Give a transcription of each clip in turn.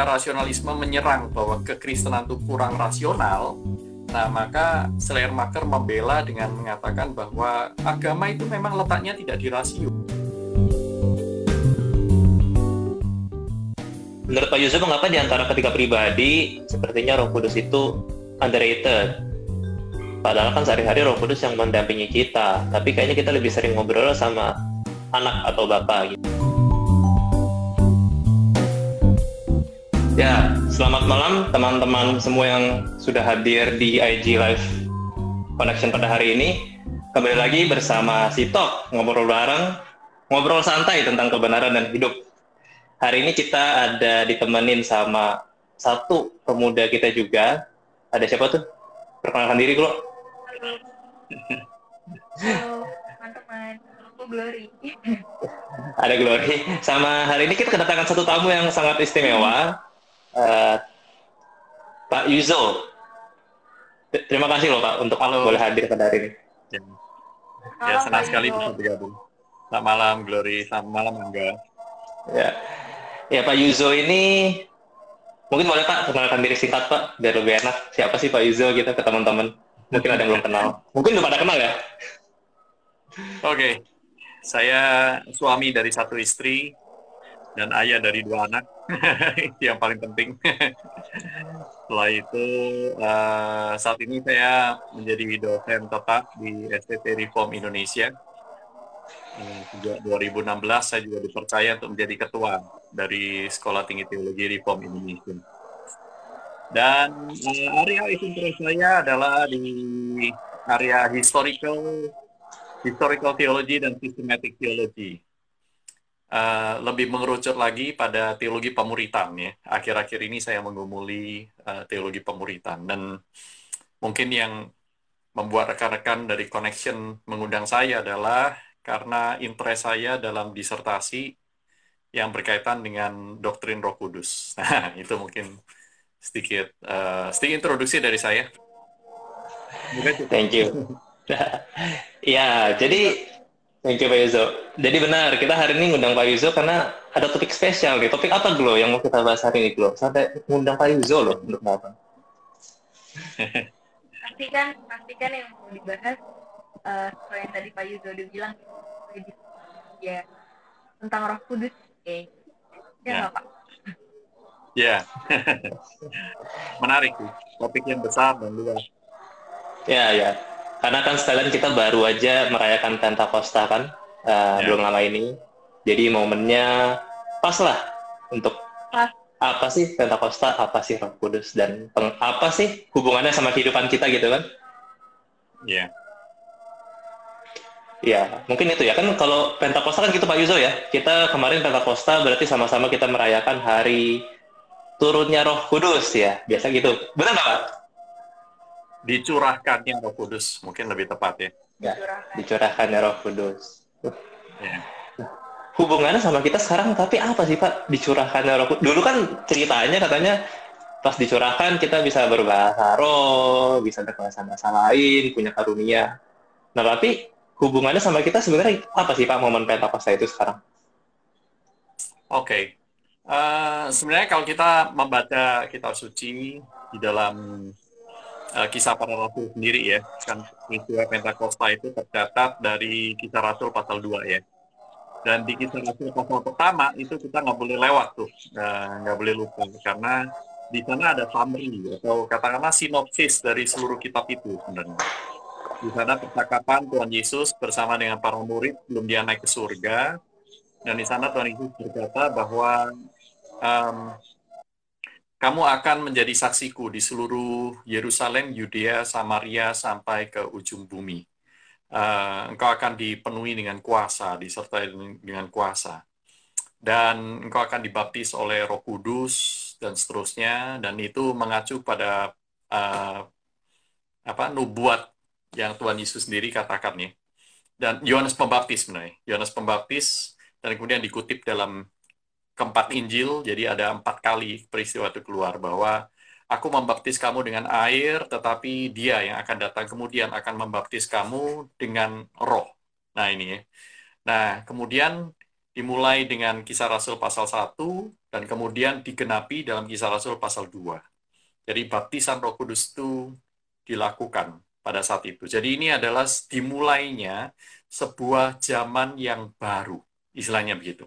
ketika rasionalisme menyerang bahwa kekristenan itu kurang rasional, nah maka Schleiermacher membela dengan mengatakan bahwa agama itu memang letaknya tidak di rasio. Menurut Pak Yusuf, mengapa di antara ketiga pribadi sepertinya Roh Kudus itu underrated? Padahal kan sehari-hari Roh Kudus yang mendampingi kita, tapi kayaknya kita lebih sering ngobrol sama anak atau bapak gitu. Ya, selamat malam teman-teman semua yang sudah hadir di IG Live Connection pada hari ini. Kembali lagi bersama si Tok, ngobrol bareng, ngobrol santai tentang kebenaran dan hidup. Hari ini kita ada ditemenin sama satu pemuda kita juga. Ada siapa tuh? Perkenalkan diri dulu. Halo, teman-teman. Aku Glory. Ada Glory. Sama hari ini kita kedatangan satu tamu yang sangat istimewa. Uh, Pak Yuzo. Terima kasih loh Pak untuk Halo. boleh hadir pada hari ini. Ya, Halo, senang Pak sekali bisa bergabung. Selamat malam, Glory. Selamat malam, Angga. Ya. Ya Pak Yuzo ini mungkin boleh Pak kenalkan diri singkat Pak biar lebih enak. Siapa sih Pak Yuzo gitu ke teman-teman? Mungkin ada yang belum kenal. Mungkin udah pada kenal ya? Oke, saya suami dari satu istri dan ayah dari dua anak. Yang paling penting. Setelah itu, eh, saat ini saya menjadi dosen tetap di STT Reform Indonesia. Sejak 2016 saya juga dipercaya untuk menjadi ketua dari Sekolah Tinggi Teologi Reform Indonesia. Dan eh, area interest saya adalah di area historical historical theology dan systematic theology. Uh, lebih mengerucut lagi pada teologi pemuritan ya. Akhir-akhir ini saya mengumuli uh, teologi pemuritan dan mungkin yang membuat rekan-rekan dari connection mengundang saya adalah karena interest saya dalam disertasi yang berkaitan dengan doktrin Roh Kudus. Nah, itu mungkin sedikit uh, sedikit introduksi dari saya. Thank you. ya, jadi thank you Pak Yuzo. Jadi benar, kita hari ini ngundang Pak Yuzo karena ada topik spesial nih. Topik apa Glo yang mau kita bahas hari ini Glo? Sampai ngundang Pak Yuzo loh untuk apa? Pastikan, pastikan yang mau dibahas eh seperti yang tadi Pak Yuzo udah bilang ya tentang Roh Kudus. Oke. Ya Ya. nggak Pak? Ya, menarik sih. Topik yang besar dan luas. Ya, ya. Karena kan sekalian kita baru aja merayakan Pentakosta kan, eh, Ya. belum lama ini. Jadi momennya pas lah untuk Pas. apa sih Pentakosta, apa sih Roh Kudus, dan peng- apa sih hubungannya sama kehidupan kita gitu kan? Ya, Ya, mungkin itu ya. Kan kalau Pentakosta kan gitu Pak Yuzo ya. Kita kemarin Pentakosta berarti sama-sama kita merayakan hari turunnya Roh Kudus ya. Biasa gitu. Benar nggak Pak? Dicurahkannya Roh Kudus mungkin lebih tepat ya. Ya. Dicurahkan. Dicurahkannya Roh Kudus. Ya. Hubungannya sama kita sekarang tapi apa sih Pak? Dicurahkannya Roh Kudus. Dulu kan ceritanya katanya pas dicurahkan kita bisa berbahasa roh, bisa berbahasa bahasa lain, punya karunia. Nah, tapi hubungannya sama kita sebenarnya apa sih Pak momen Pentakosta itu sekarang? Oke. Eh, sebenarnya kalau kita membaca kitab suci di dalam eh, kisah para rasul sendiri ya, kan peristiwa Pentakosta itu tercatat dari kisah rasul pasal 2 ya. Dan di kisah rasul pasal pertama itu kita nggak boleh lewat tuh, nggak boleh lupa karena di sana ada summary atau katakanlah sinopsis dari seluruh kitab itu sebenarnya. Di sana percakapan Tuhan Yesus bersama dengan para murid sebelum dia naik ke surga. Dan di sana Tuhan Yesus berkata bahwa em, kamu akan menjadi saksiku di seluruh Yerusalem, Yudea, Samaria, sampai ke ujung bumi. Eh, engkau akan dipenuhi dengan kuasa, disertai dengan kuasa. Dan engkau akan dibaptis oleh roh kudus, dan seterusnya. Dan itu mengacu pada eh, apa nubuat yang Tuhan Yesus sendiri katakan ya. Dan Yohanes Pembaptis sebenarnya. Yohanes Pembaptis dan kemudian dikutip dalam keempat Injil, jadi ada empat kali peristiwa itu keluar bahwa aku membaptis kamu dengan air, tetapi dia yang akan datang kemudian akan membaptis kamu dengan roh. Nah ini ya. Nah kemudian dimulai dengan kisah Rasul pasal 1, dan kemudian digenapi dalam kisah Rasul pasal 2. Jadi baptisan Roh Kudus itu dilakukan pada saat itu. Jadi ini adalah dimulainya sebuah zaman yang baru, istilahnya begitu.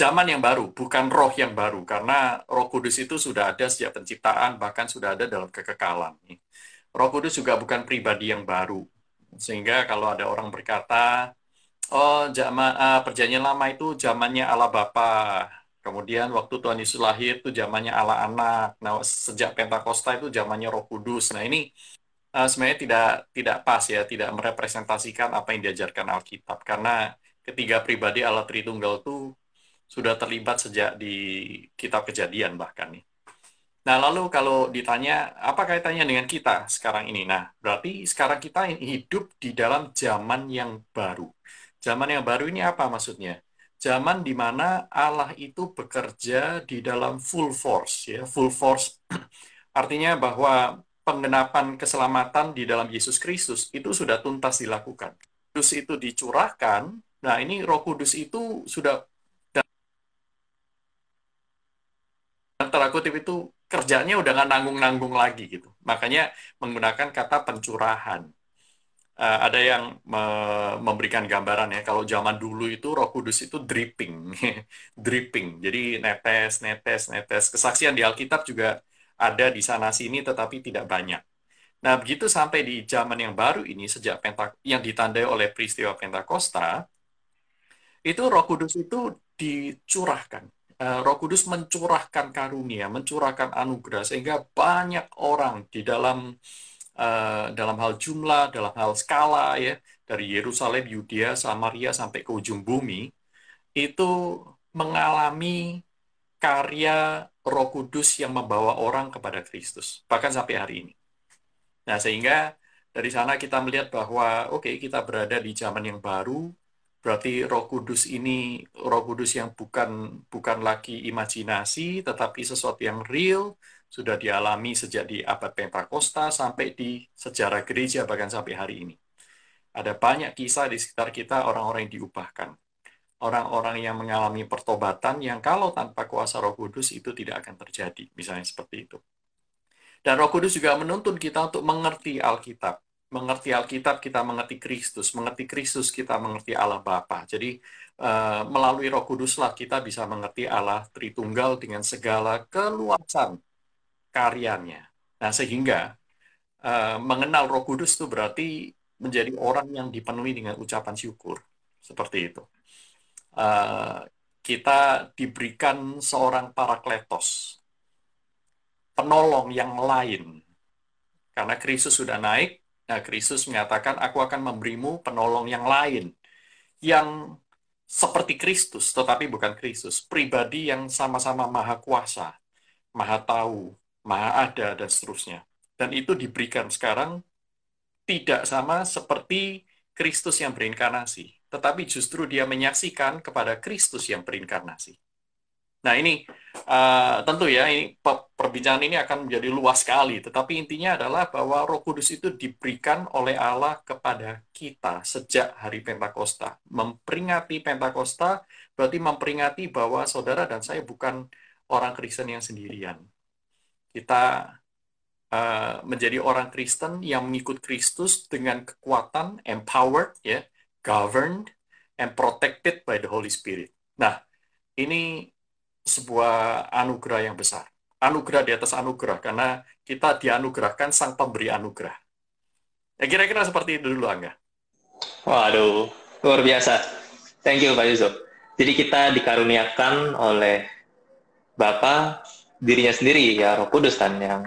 Zaman yang baru, bukan roh yang baru, karena Roh Kudus itu sudah ada sejak penciptaan, bahkan sudah ada dalam kekekalan. Roh Kudus juga bukan pribadi yang baru, sehingga kalau ada orang berkata, oh zaman uh, perjanjian lama itu zamannya Allah Bapa, Kemudian waktu Tuhan Yesus lahir itu zamannya Allah anak. Nah, sejak Pentakosta itu zamannya Roh Kudus. Nah, ini uh, sebenarnya tidak tidak pas ya, tidak merepresentasikan apa yang diajarkan Alkitab karena ketiga pribadi Allah Tritunggal itu sudah terlibat sejak di kitab Kejadian bahkan nih. Nah, lalu kalau ditanya apa kaitannya dengan kita sekarang ini? Nah, berarti sekarang kita hidup di dalam zaman yang baru. Zaman yang baru ini apa maksudnya? zaman di mana Allah itu bekerja di dalam full force ya full force artinya bahwa penggenapan keselamatan di dalam Yesus Kristus itu sudah tuntas dilakukan Kudus itu dicurahkan nah ini Roh Kudus itu sudah dan antara kutip itu kerjanya udah nggak nanggung-nanggung lagi gitu makanya menggunakan kata pencurahan uh, ada yang me memberikan gambaran ya kalau zaman dulu itu Roh Kudus itu dripping, dripping. Jadi netes, netes, netes. Kesaksian di Alkitab juga ada di sana sini tetapi tidak banyak. Nah, begitu sampai di zaman yang baru ini sejak Pentak yang ditandai oleh peristiwa Pentakosta, itu Roh Kudus itu dicurahkan. Uh, Roh Kudus mencurahkan karunia, mencurahkan anugerah sehingga banyak orang di dalam uh, dalam hal jumlah, dalam hal skala ya, dari Yerusalem, Yudea, Samaria sampai ke ujung bumi, itu mengalami karya Roh Kudus yang membawa orang kepada Kristus, bahkan sampai hari ini. Nah, sehingga dari sana kita melihat bahwa oke, okay, kita berada di zaman yang baru, berarti Roh Kudus ini Roh Kudus yang bukan bukan lagi imajinasi, tetapi sesuatu yang real, sudah dialami sejak di abad Pentakosta sampai di sejarah gereja bahkan sampai hari ini. Ada banyak kisah di sekitar kita orang-orang yang diubahkan. Orang-orang yang mengalami pertobatan yang kalau tanpa kuasa roh kudus itu tidak akan terjadi. Misalnya seperti itu. Dan roh kudus juga menuntun kita untuk mengerti Alkitab. Mengerti Alkitab kita mengerti Kristus. Mengerti Kristus kita mengerti Allah Bapa. Jadi uh, melalui roh kuduslah kita bisa mengerti Allah Tritunggal dengan segala keluasan karyanya. Nah, sehingga uh, mengenal Roh Kudus itu berarti menjadi orang yang dipenuhi dengan ucapan syukur. Seperti itu. Uh, kita diberikan seorang parakletos, penolong yang lain. Karena Kristus sudah naik, nah Kristus mengatakan, aku akan memberimu penolong yang lain. Yang seperti Kristus, tetapi bukan Kristus. Pribadi yang sama-sama maha kuasa, maha tahu, maha ada, dan seterusnya. Dan itu diberikan sekarang tidak sama seperti Kristus yang berinkarnasi, tetapi justru dia menyaksikan kepada Kristus yang berinkarnasi. Nah ini uh, tentu ya ini perbincangan ini akan menjadi luas sekali, tetapi intinya adalah bahwa Roh Kudus itu diberikan oleh Allah kepada kita sejak hari Pentakosta. Memperingati Pentakosta berarti memperingati bahwa saudara dan saya bukan orang Kristen yang sendirian kita uh, menjadi orang Kristen yang mengikut Kristus dengan kekuatan, empowered, ya, governed, and protected by the Holy Spirit. Nah, ini sebuah anugerah yang besar. Anugerah di atas anugerah, karena kita dianugerahkan sang pemberi anugerah. Ya, kira-kira seperti itu dulu, Angga. Waduh, luar biasa. Thank you, Pak Yusuf. Jadi kita dikaruniakan oleh Bapak dirinya sendiri ya Roh Kudus kan yang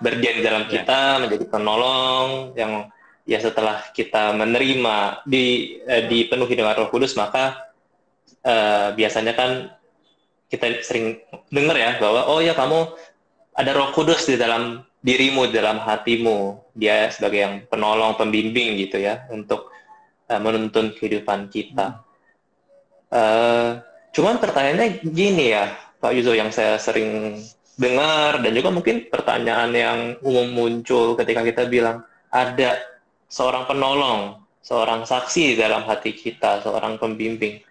berdiam di dalam ya. kita ya. menjadi penolong yang ya setelah kita menerima di eh, dipenuhi dengan Roh Kudus maka eh, biasanya kan kita sering dengar ya bahwa oh ya kamu ada Roh Kudus di dalam dirimu di dalam hatimu dia sebagai yang penolong pembimbing gitu ya untuk eh, menuntun kehidupan kita. Uh, cuman pertanyaannya gini ya, Pak Yuzo yang saya sering dengar dan juga mungkin pertanyaan yang umum muncul ketika kita bilang ada seorang penolong, seorang saksi dalam hati kita, seorang pembimbing.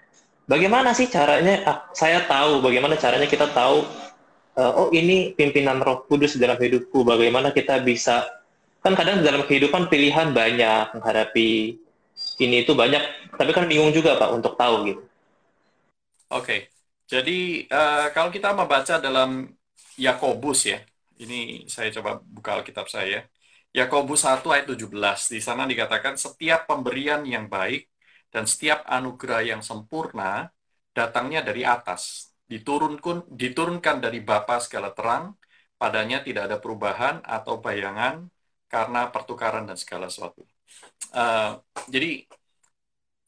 Bagaimana sih caranya? Ah, saya tahu bagaimana caranya kita tahu. Uh, oh ini pimpinan Roh Kudus dalam hidupku. Bagaimana kita bisa kan kadang dalam kehidupan pilihan banyak menghadapi ini itu banyak, tapi kan bingung juga pak untuk tahu gitu. Oke, okay. jadi uh, kalau kita membaca dalam Yakobus ya, ini saya coba buka Alkitab saya. Yakobus 1 ayat 17. Di sana dikatakan setiap pemberian yang baik dan setiap anugerah yang sempurna datangnya dari atas. Diturunkan diturunkan dari Bapa segala terang, padanya tidak ada perubahan atau bayangan karena pertukaran dan segala sesuatu. Uh, jadi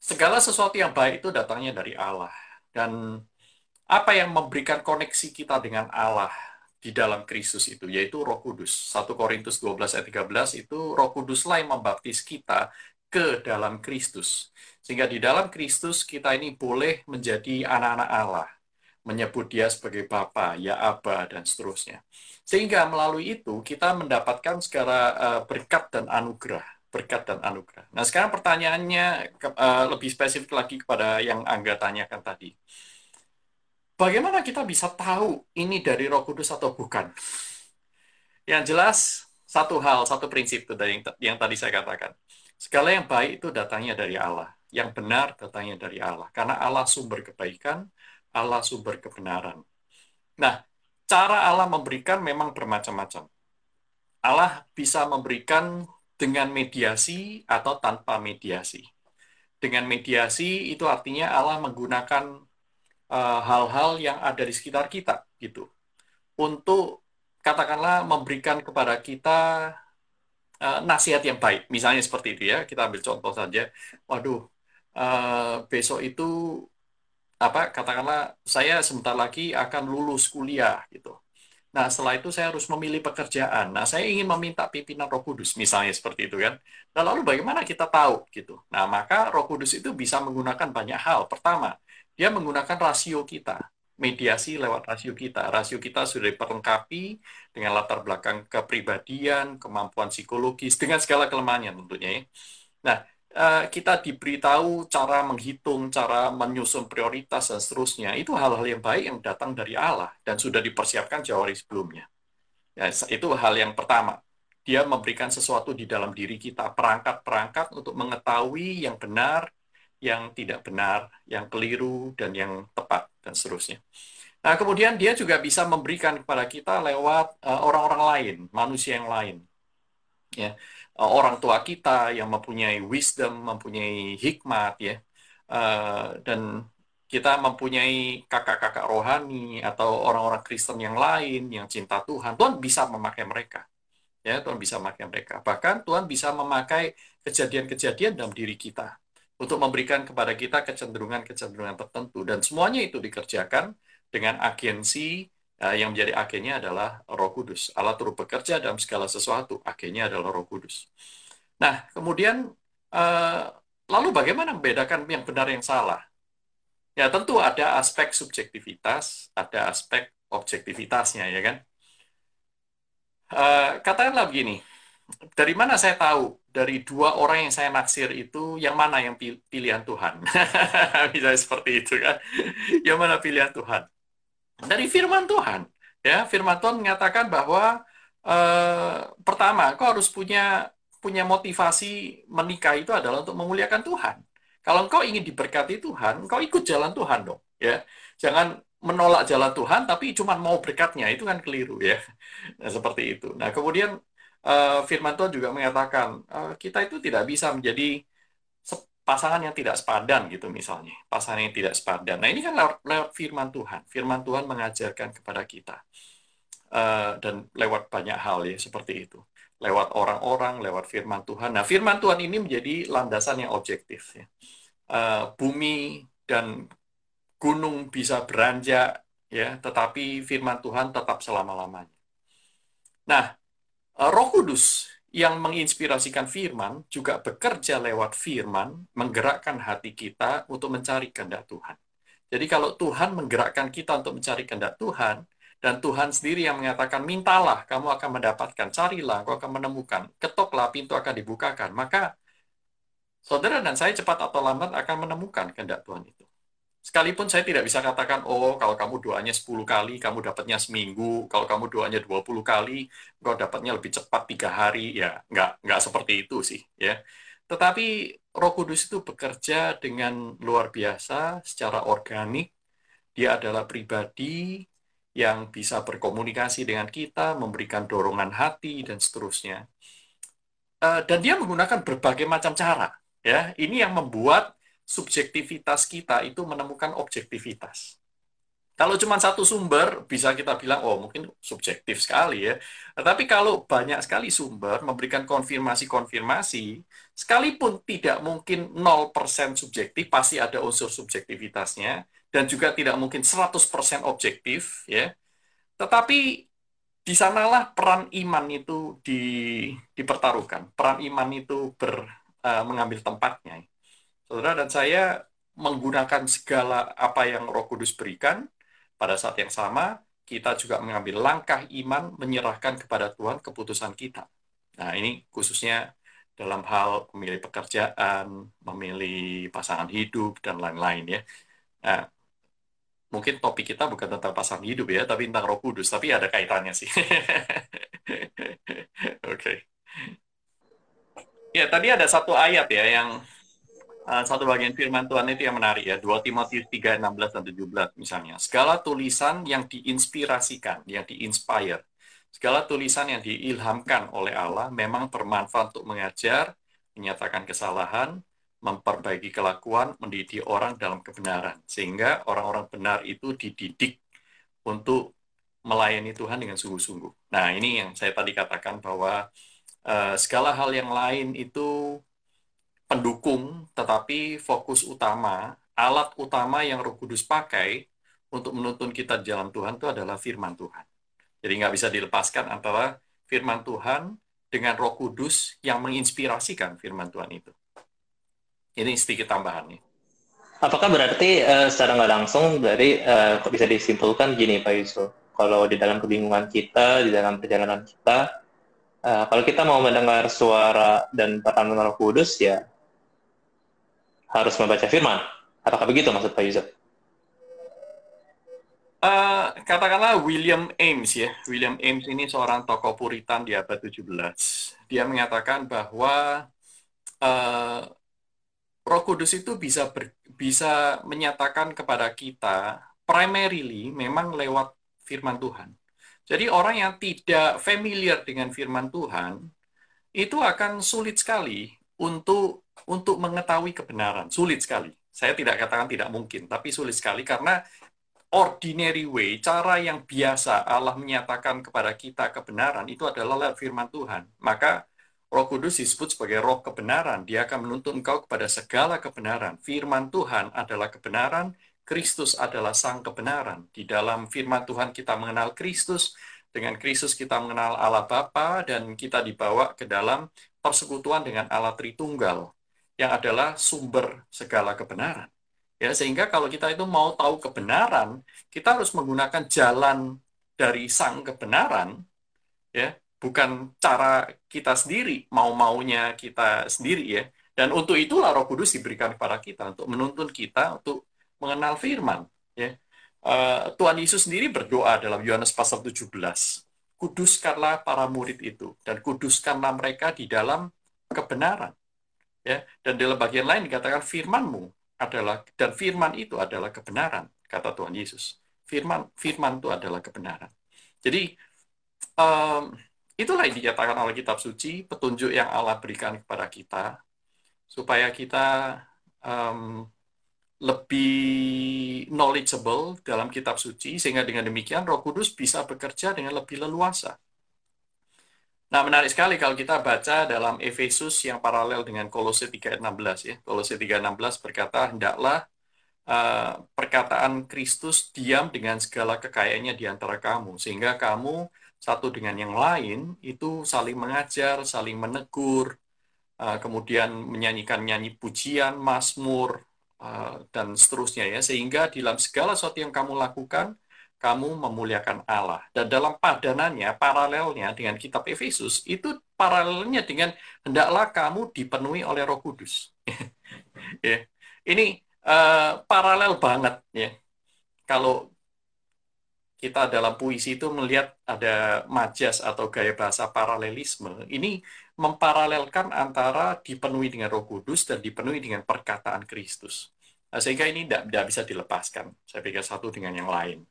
segala sesuatu yang baik itu datangnya dari Allah. Dan apa yang memberikan koneksi kita dengan Allah di dalam Kristus itu, yaitu Roh Kudus. 1 Korintus 12 ayat 13 itu Roh Kuduslah yang membaptis kita ke dalam Kristus. Sehingga di dalam Kristus kita ini boleh menjadi anak-anak Allah, menyebut dia sebagai Bapa, ya Aba, dan seterusnya. Sehingga melalui itu kita mendapatkan segala uh, berkat dan anugerah berkat dan anugerah. Nah, sekarang pertanyaannya uh, lebih spesifik lagi kepada yang Angga tanyakan tadi bagaimana kita bisa tahu ini dari Roh Kudus atau bukan? Yang jelas satu hal, satu prinsip itu yang, yang tadi saya katakan. Segala yang baik itu datangnya dari Allah. Yang benar datangnya dari Allah. Karena Allah sumber kebaikan, Allah sumber kebenaran. Nah, cara Allah memberikan memang bermacam-macam. Allah bisa memberikan dengan mediasi atau tanpa mediasi. Dengan mediasi itu artinya Allah menggunakan Eh, hal-hal uh, yang ada di sekitar kita gitu untuk katakanlah memberikan kepada kita uh, nasihat yang baik misalnya seperti itu ya kita ambil contoh saja waduh uh, besok itu apa katakanlah saya sebentar lagi akan lulus kuliah gitu Nah, setelah itu saya harus memilih pekerjaan. Nah, saya ingin meminta pimpinan Roh Kudus, misalnya seperti itu kan. Nah, lalu bagaimana kita tahu gitu? Nah, maka Roh Kudus itu bisa menggunakan banyak hal. Pertama, dia menggunakan rasio kita, mediasi lewat rasio kita. Rasio kita sudah diperlengkapi dengan latar belakang kepribadian, kemampuan psikologis, dengan segala kelemahannya tentunya ya. Nah, eh, kita diberitahu cara menghitung, cara menyusun prioritas dan seterusnya. Itu hal-hal yang baik yang datang dari Allah dan sudah dipersiapkan jauh hari sebelumnya. Ya, itu hal yang pertama. Dia memberikan sesuatu di dalam diri kita, perangkat-perangkat untuk mengetahui yang benar, yang tidak benar, yang keliru, dan yang tepat, dan seterusnya. Nah, kemudian dia juga bisa memberikan kepada kita lewat eh, orang-orang uh, lain, manusia yang lain. Ya, uh, orang tua kita yang mempunyai wisdom, mempunyai hikmat, ya, uh, dan kita mempunyai kakak-kakak rohani atau orang-orang Kristen yang lain yang cinta Tuhan, Tuhan bisa memakai mereka. Ya, Tuhan bisa memakai mereka. Bahkan Tuhan bisa memakai kejadian-kejadian dalam diri kita untuk memberikan kepada kita kecenderungan-kecenderungan tertentu dan semuanya itu dikerjakan dengan agensi yang menjadi agennya adalah Roh Kudus. Allah turut bekerja dalam segala sesuatu, agennya adalah Roh Kudus. Nah, kemudian uh, lalu bagaimana membedakan yang benar yang salah? Ya, tentu ada aspek subjektivitas, ada aspek objektivitasnya, ya kan? Uh, katakanlah begini, dari mana saya tahu dari dua orang yang saya naksir itu yang mana yang pilihan Tuhan? Misalnya seperti itu kan. yang mana pilihan Tuhan? Dari firman Tuhan. Ya, firman Tuhan mengatakan bahwa eh, pertama, kau harus punya punya motivasi menikah itu adalah untuk memuliakan Tuhan. Kalau engkau ingin diberkati Tuhan, engkau ikut jalan Tuhan dong, ya. Jangan menolak jalan Tuhan tapi cuma mau berkatnya, itu kan keliru ya. Nah, seperti itu. Nah, kemudian uh, Firman Tuhan juga mengatakan uh, kita itu tidak bisa menjadi pasangan yang tidak sepadan gitu misalnya pasangan yang tidak sepadan. Nah ini kan lewat, lewat firman Tuhan. Firman Tuhan mengajarkan kepada kita uh, dan lewat banyak hal ya seperti itu. Lewat orang-orang lewat firman Tuhan. Nah firman Tuhan ini menjadi landasan yang objektif ya. Uh, bumi dan gunung bisa beranjak ya tetapi firman Tuhan tetap selama-lamanya. Nah Eh, Roh Kudus yang menginspirasikan firman juga bekerja lewat firman menggerakkan hati kita untuk mencari kehendak Tuhan. Jadi kalau Tuhan menggerakkan kita untuk mencari kehendak Tuhan dan Tuhan sendiri yang mengatakan mintalah kamu akan mendapatkan, carilah kau akan menemukan, ketoklah pintu akan dibukakan, maka saudara dan saya cepat atau lambat akan menemukan kehendak Tuhan itu. Sekalipun saya tidak bisa katakan, oh kalau kamu doanya 10 kali, kamu dapatnya seminggu, kalau kamu doanya 20 kali, kau dapatnya lebih cepat tiga hari, ya nggak, nggak seperti itu sih. ya. Tetapi roh kudus itu bekerja dengan luar biasa, secara organik, dia adalah pribadi yang bisa berkomunikasi dengan kita, memberikan dorongan hati, dan seterusnya. Eh, dan dia menggunakan berbagai macam cara. ya. Ini yang membuat subjektivitas kita itu menemukan objektivitas. Kalau cuma satu sumber, bisa kita bilang, oh mungkin subjektif sekali ya. Tetapi kalau banyak sekali sumber memberikan konfirmasi-konfirmasi, sekalipun tidak mungkin 0% subjektif, pasti ada unsur subjektivitasnya, dan juga tidak mungkin 100% objektif, ya. Tetapi di sanalah peran iman itu di, dipertaruhkan. Peran iman itu ber, uh, mengambil tempatnya. Saudara dan saya menggunakan segala apa yang Roh Kudus berikan, pada saat yang sama kita juga mengambil langkah iman menyerahkan kepada Tuhan keputusan kita. Nah, ini khususnya dalam hal memilih pekerjaan, memilih pasangan hidup dan lain-lain ya. Nah, mungkin topik kita bukan tentang pasangan hidup ya, tapi tentang Roh Kudus, tapi ada kaitannya sih. Oke. Okay. Ya, tadi ada satu ayat ya yang uh, satu bagian firman Tuhan itu yang menarik ya. 2 Timotius 3 16 dan 17 misalnya. Segala tulisan yang diinspirasikan yang diinspire segala tulisan yang diilhamkan oleh Allah memang bermanfaat untuk mengajar menyatakan kesalahan memperbaiki kelakuan mendidik orang dalam kebenaran. Sehingga orang-orang benar itu dididik untuk melayani Tuhan dengan sungguh-sungguh. Nah, ini yang saya tadi katakan bahwa uh, segala hal yang lain itu pendukung, tetapi fokus utama, alat utama yang Roh Kudus pakai untuk menuntun kita di jalan Tuhan itu adalah firman Tuhan. Jadi nggak bisa dilepaskan antara firman Tuhan dengan Roh Kudus yang menginspirasikan firman Tuhan itu. Ini sedikit tambahannya. Apakah berarti uh, secara nggak langsung dari uh, bisa disimpulkan gini Pak Yusuf, kalau di dalam kebingungan kita, di dalam perjalanan kita, uh, kalau kita mau mendengar suara dan peran Roh Kudus ya harus membaca firman. Apakah begitu maksud Pak Yusuf? Uh, katakanlah William Ames ya. William Ames ini seorang tokoh puritan di abad 17. Dia mengatakan bahwa uh, Roh Kudus itu bisa ber, bisa menyatakan kepada kita primarily memang lewat firman Tuhan. Jadi orang yang tidak familiar dengan firman Tuhan itu akan sulit sekali untuk untuk mengetahui kebenaran. Sulit sekali. Saya tidak katakan tidak mungkin, tapi sulit sekali karena ordinary way, cara yang biasa Allah menyatakan kepada kita kebenaran itu adalah lewat firman Tuhan. Maka Roh Kudus disebut sebagai roh kebenaran. Dia akan menuntun engkau kepada segala kebenaran. Firman Tuhan adalah kebenaran, Kristus adalah sang kebenaran. Di dalam firman Tuhan kita mengenal Kristus, dengan Kristus kita mengenal Allah Bapa dan kita dibawa ke dalam persekutuan dengan Allah Tritunggal yang adalah sumber segala kebenaran. Ya, sehingga kalau kita itu mau tahu kebenaran, kita harus menggunakan jalan dari sang kebenaran, ya, bukan cara kita sendiri, mau-maunya kita sendiri ya. Dan untuk itulah Roh Kudus diberikan kepada kita untuk menuntun kita untuk mengenal firman, ya. Uh, Tuhan Yesus sendiri berdoa dalam Yohanes pasal 17. Kuduskanlah para murid itu dan kuduskanlah mereka di dalam kebenaran ya. Dan dalam bagian lain dikatakan firmanmu adalah dan firman itu adalah kebenaran kata Tuhan Yesus. Firman firman itu adalah kebenaran. Jadi um, itulah yang dikatakan oleh kitab suci petunjuk yang Allah berikan kepada kita supaya kita um, lebih knowledgeable dalam kitab suci sehingga dengan demikian Roh Kudus bisa bekerja dengan lebih leluasa Nah, menarik sekali kalau kita baca dalam Efesus yang paralel dengan Kolose 3:16 ya. Kolose 3:16 berkata, "Hendaklah uh, perkataan Kristus diam dengan segala kekayaannya di antara kamu, sehingga kamu satu dengan yang lain itu saling mengajar, saling menegur, uh, kemudian menyanyikan nyanyi pujian, mazmur, uh, dan seterusnya ya, sehingga dalam segala sesuatu yang kamu lakukan, kamu memuliakan Allah. Dan dalam padanannya, paralelnya dengan kitab Efesus, itu paralelnya dengan hendaklah kamu dipenuhi oleh roh kudus. ya. Ini uh, paralel banget ya. Kalau kita dalam puisi itu melihat ada majas atau gaya bahasa paralelisme, ini memparalelkan antara dipenuhi dengan Roh Kudus dan dipenuhi dengan perkataan Kristus. Nah, sehingga ini tidak bisa dilepaskan. Saya pikir satu dengan yang lain.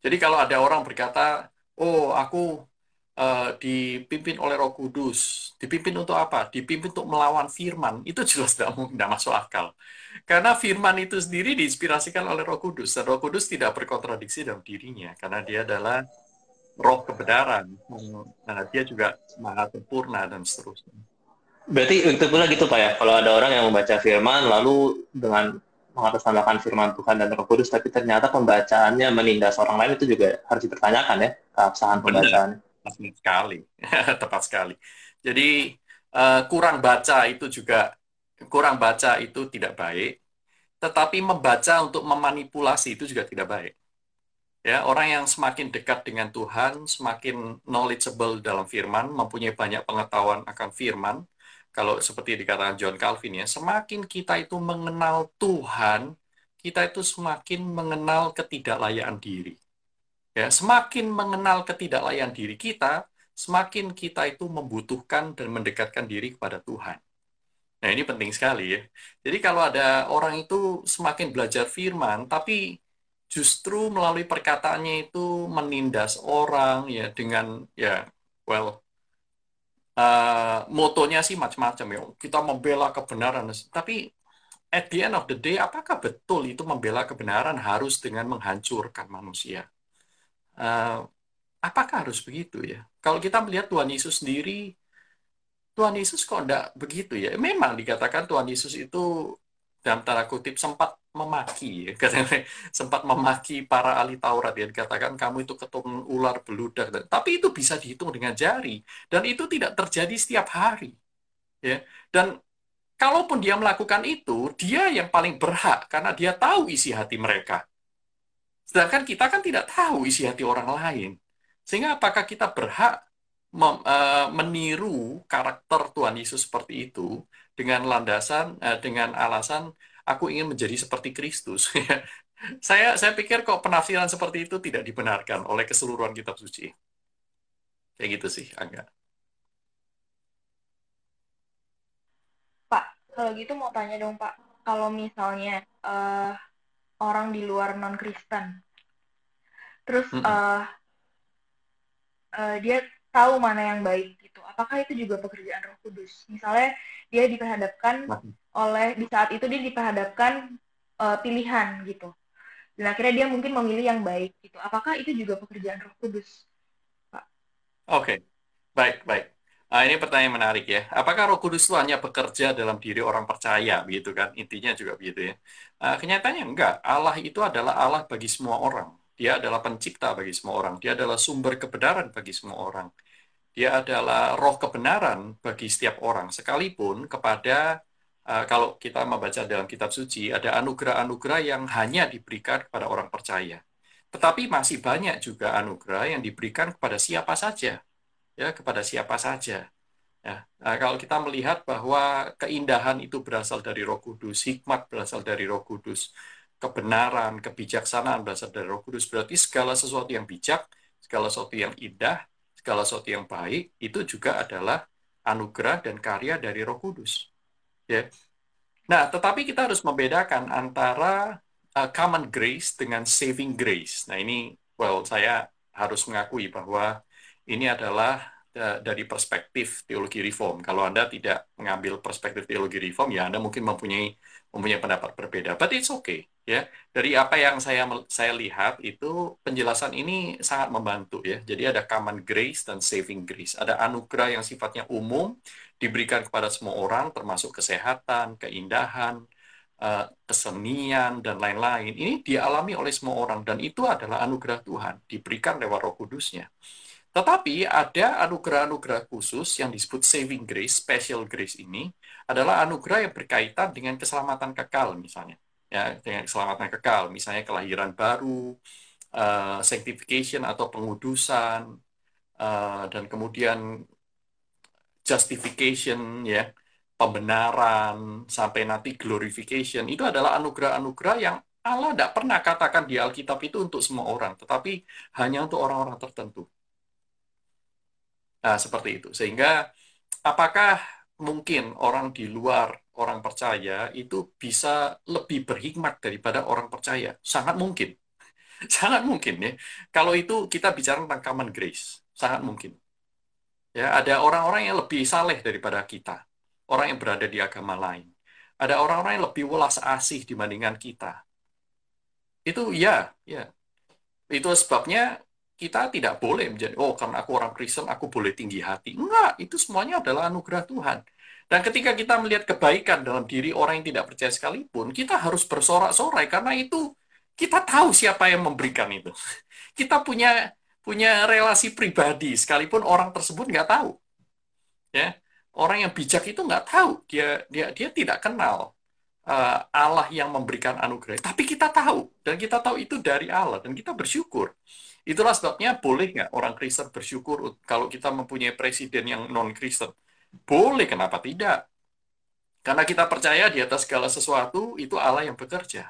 Jadi kalau ada orang berkata, oh aku uh, dipimpin oleh Roh Kudus, dipimpin untuk apa? Dipimpin untuk melawan firman, itu jelas tidak, tidak masuk akal. Karena firman itu sendiri diinspirasikan oleh Roh Kudus, dan Roh Kudus tidak berkontradiksi dalam dirinya, karena dia adalah roh kebenaran. Nah, dia juga maha sempurna dan seterusnya. Berarti itu pula gitu Pak ya, kalau ada orang yang membaca firman lalu dengan mengatasnamakan firman Tuhan dan Roh Kudus, tapi ternyata pembacaannya menindas orang lain itu juga harus dipertanyakan ya, keabsahan pembacaan. Tepat sekali, tepat sekali. Jadi uh, kurang baca itu juga kurang baca itu tidak baik, tetapi membaca untuk memanipulasi itu juga tidak baik. Ya, orang yang semakin dekat dengan Tuhan, semakin knowledgeable dalam firman, mempunyai banyak pengetahuan akan firman, kalau seperti dikatakan John Calvin ya, semakin kita itu mengenal Tuhan, kita itu semakin mengenal ketidaklayaan diri. Ya, semakin mengenal ketidaklayaan diri kita, semakin kita itu membutuhkan dan mendekatkan diri kepada Tuhan. Nah, ini penting sekali ya. Jadi kalau ada orang itu semakin belajar firman, tapi justru melalui perkataannya itu menindas orang ya dengan ya well uh, motonya sih macam-macam ya. Kita membela kebenaran, tapi at the end of the day, apakah betul itu membela kebenaran harus dengan menghancurkan manusia? Uh, apakah harus begitu ya? Kalau kita melihat Tuhan Yesus sendiri, Tuhan Yesus kok enggak begitu ya? Memang dikatakan Tuhan Yesus itu dalam tanda kutip sempat memaki ya, katanya sempat memaki para ahli Taurat ya. Dikatakan kamu itu keturunan ular beludak tapi itu bisa dihitung dengan jari. Dan itu tidak terjadi setiap hari ya. Dan kalaupun dia melakukan itu dia yang paling berhak karena dia tahu isi hati mereka. Sedangkan kita kan tidak tahu isi hati orang lain. Sehingga apakah kita berhak uh, meniru karakter Tuhan Yesus seperti itu dengan landasan uh, dengan alasan aku ingin menjadi seperti Kristus. saya saya pikir kok penafsiran seperti itu tidak dibenarkan oleh keseluruhan kitab suci. Kayak gitu sih, Angga. Pak, kalau gitu mau tanya dong Pak, kalau misalnya uh, orang di luar non Kristen, terus mm -hmm. uh, uh, dia tahu mana yang baik gitu, apakah itu juga pekerjaan Roh Kudus? Misalnya dia diperhadapkan oleh di saat itu dia diperhadapkan uh, pilihan gitu dan akhirnya dia mungkin memilih yang baik gitu apakah itu juga pekerjaan Roh Kudus Pak? Oke okay. baik baik Nah, ini pertanyaan menarik ya. Apakah Roh Kudus itu hanya bekerja dalam diri orang percaya, begitu kan? Intinya juga begitu ya. Nah, kenyataannya enggak. Allah itu adalah Allah bagi semua orang. Dia adalah pencipta bagi semua orang. Dia adalah sumber kebenaran bagi semua orang. Dia adalah roh kebenaran bagi setiap orang, sekalipun kepada uh, kalau kita membaca dalam kitab suci, ada anugerah-anugerah yang hanya diberikan kepada orang percaya. Tetapi masih banyak juga anugerah yang diberikan kepada siapa saja, ya kepada siapa saja. Ya, nah, kalau kita melihat bahwa keindahan itu berasal dari Roh Kudus, hikmat berasal dari Roh Kudus, kebenaran, kebijaksanaan berasal dari Roh Kudus, berarti segala sesuatu yang bijak, segala sesuatu yang indah, segala sesuatu yang baik itu juga adalah anugerah dan karya dari Roh Kudus. Ya. Nah, tetapi kita harus membedakan antara uh, common grace dengan saving grace. Nah, ini well saya harus mengakui bahwa ini adalah dari perspektif teologi reform. Kalau Anda tidak mengambil perspektif teologi reform, ya Anda mungkin mempunyai mempunyai pendapat berbeda. But it's okay, ya. Dari apa yang saya saya lihat itu penjelasan ini sangat membantu ya. Jadi ada common grace dan saving grace. Ada anugerah yang sifatnya umum diberikan kepada semua orang, termasuk kesehatan, keindahan, eh, kesenian, dan lain-lain. Ini dialami oleh semua orang, dan itu adalah anugerah Tuhan, diberikan lewat roh kudusnya. Tetapi ada anugerah-anugerah khusus yang disebut saving grace, special grace ini, adalah anugerah yang berkaitan dengan keselamatan kekal misalnya. Ya, dengan keselamatan kekal, misalnya kelahiran baru, uh, sanctification atau pengudusan, uh, dan kemudian justification ya pembenaran, sampai nanti glorification, itu adalah anugerah-anugerah yang Allah tidak pernah katakan di Alkitab itu untuk semua orang, tetapi hanya untuk orang-orang tertentu. Nah, seperti itu. Sehingga, apakah mungkin orang di luar orang percaya itu bisa lebih berhikmat daripada orang percaya? Sangat mungkin. Sangat mungkin ya. Kalau itu kita bicara tentang common grace, sangat mungkin. Ya, ada orang-orang yang lebih saleh daripada kita. Orang yang berada di agama lain. Ada orang-orang yang lebih welas asih dibandingkan kita itu ya, ya. Itu sebabnya kita tidak boleh menjadi, oh karena aku orang Kristen, aku boleh tinggi hati. Enggak, itu semuanya adalah anugerah Tuhan. Dan ketika kita melihat kebaikan dalam diri orang yang tidak percaya sekalipun, kita harus bersorak-sorai karena itu kita tahu siapa yang memberikan itu. Kita punya punya relasi pribadi sekalipun orang tersebut nggak tahu. Ya, orang yang bijak itu nggak tahu dia dia dia tidak kenal uh, Allah yang memberikan anugerah. Tapi kita tahu, dan kita tahu itu dari Allah, dan kita bersyukur. Itulah sebabnya boleh nggak orang Kristen bersyukur kalau kita mempunyai presiden yang non-Kristen? Boleh, kenapa tidak? Karena kita percaya di atas segala sesuatu, itu Allah yang bekerja.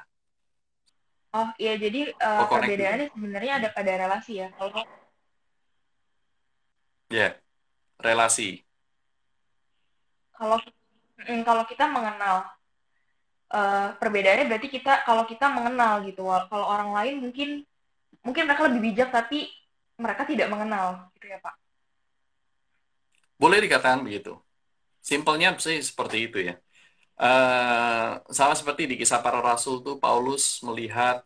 Oh iya, jadi uh, perbedaannya sebenarnya ada pada relasi ya. Kalau ya, yeah, relasi. Kalau mm, kalau kita mengenal uh, perbedaannya berarti kita kalau kita mengenal gitu. Kalau orang lain mungkin mungkin mereka lebih bijak tapi mereka tidak mengenal gitu ya pak. Boleh dikatakan begitu. Simpelnya sih seperti itu ya. Uh, sama seperti di kisah para rasul tuh Paulus melihat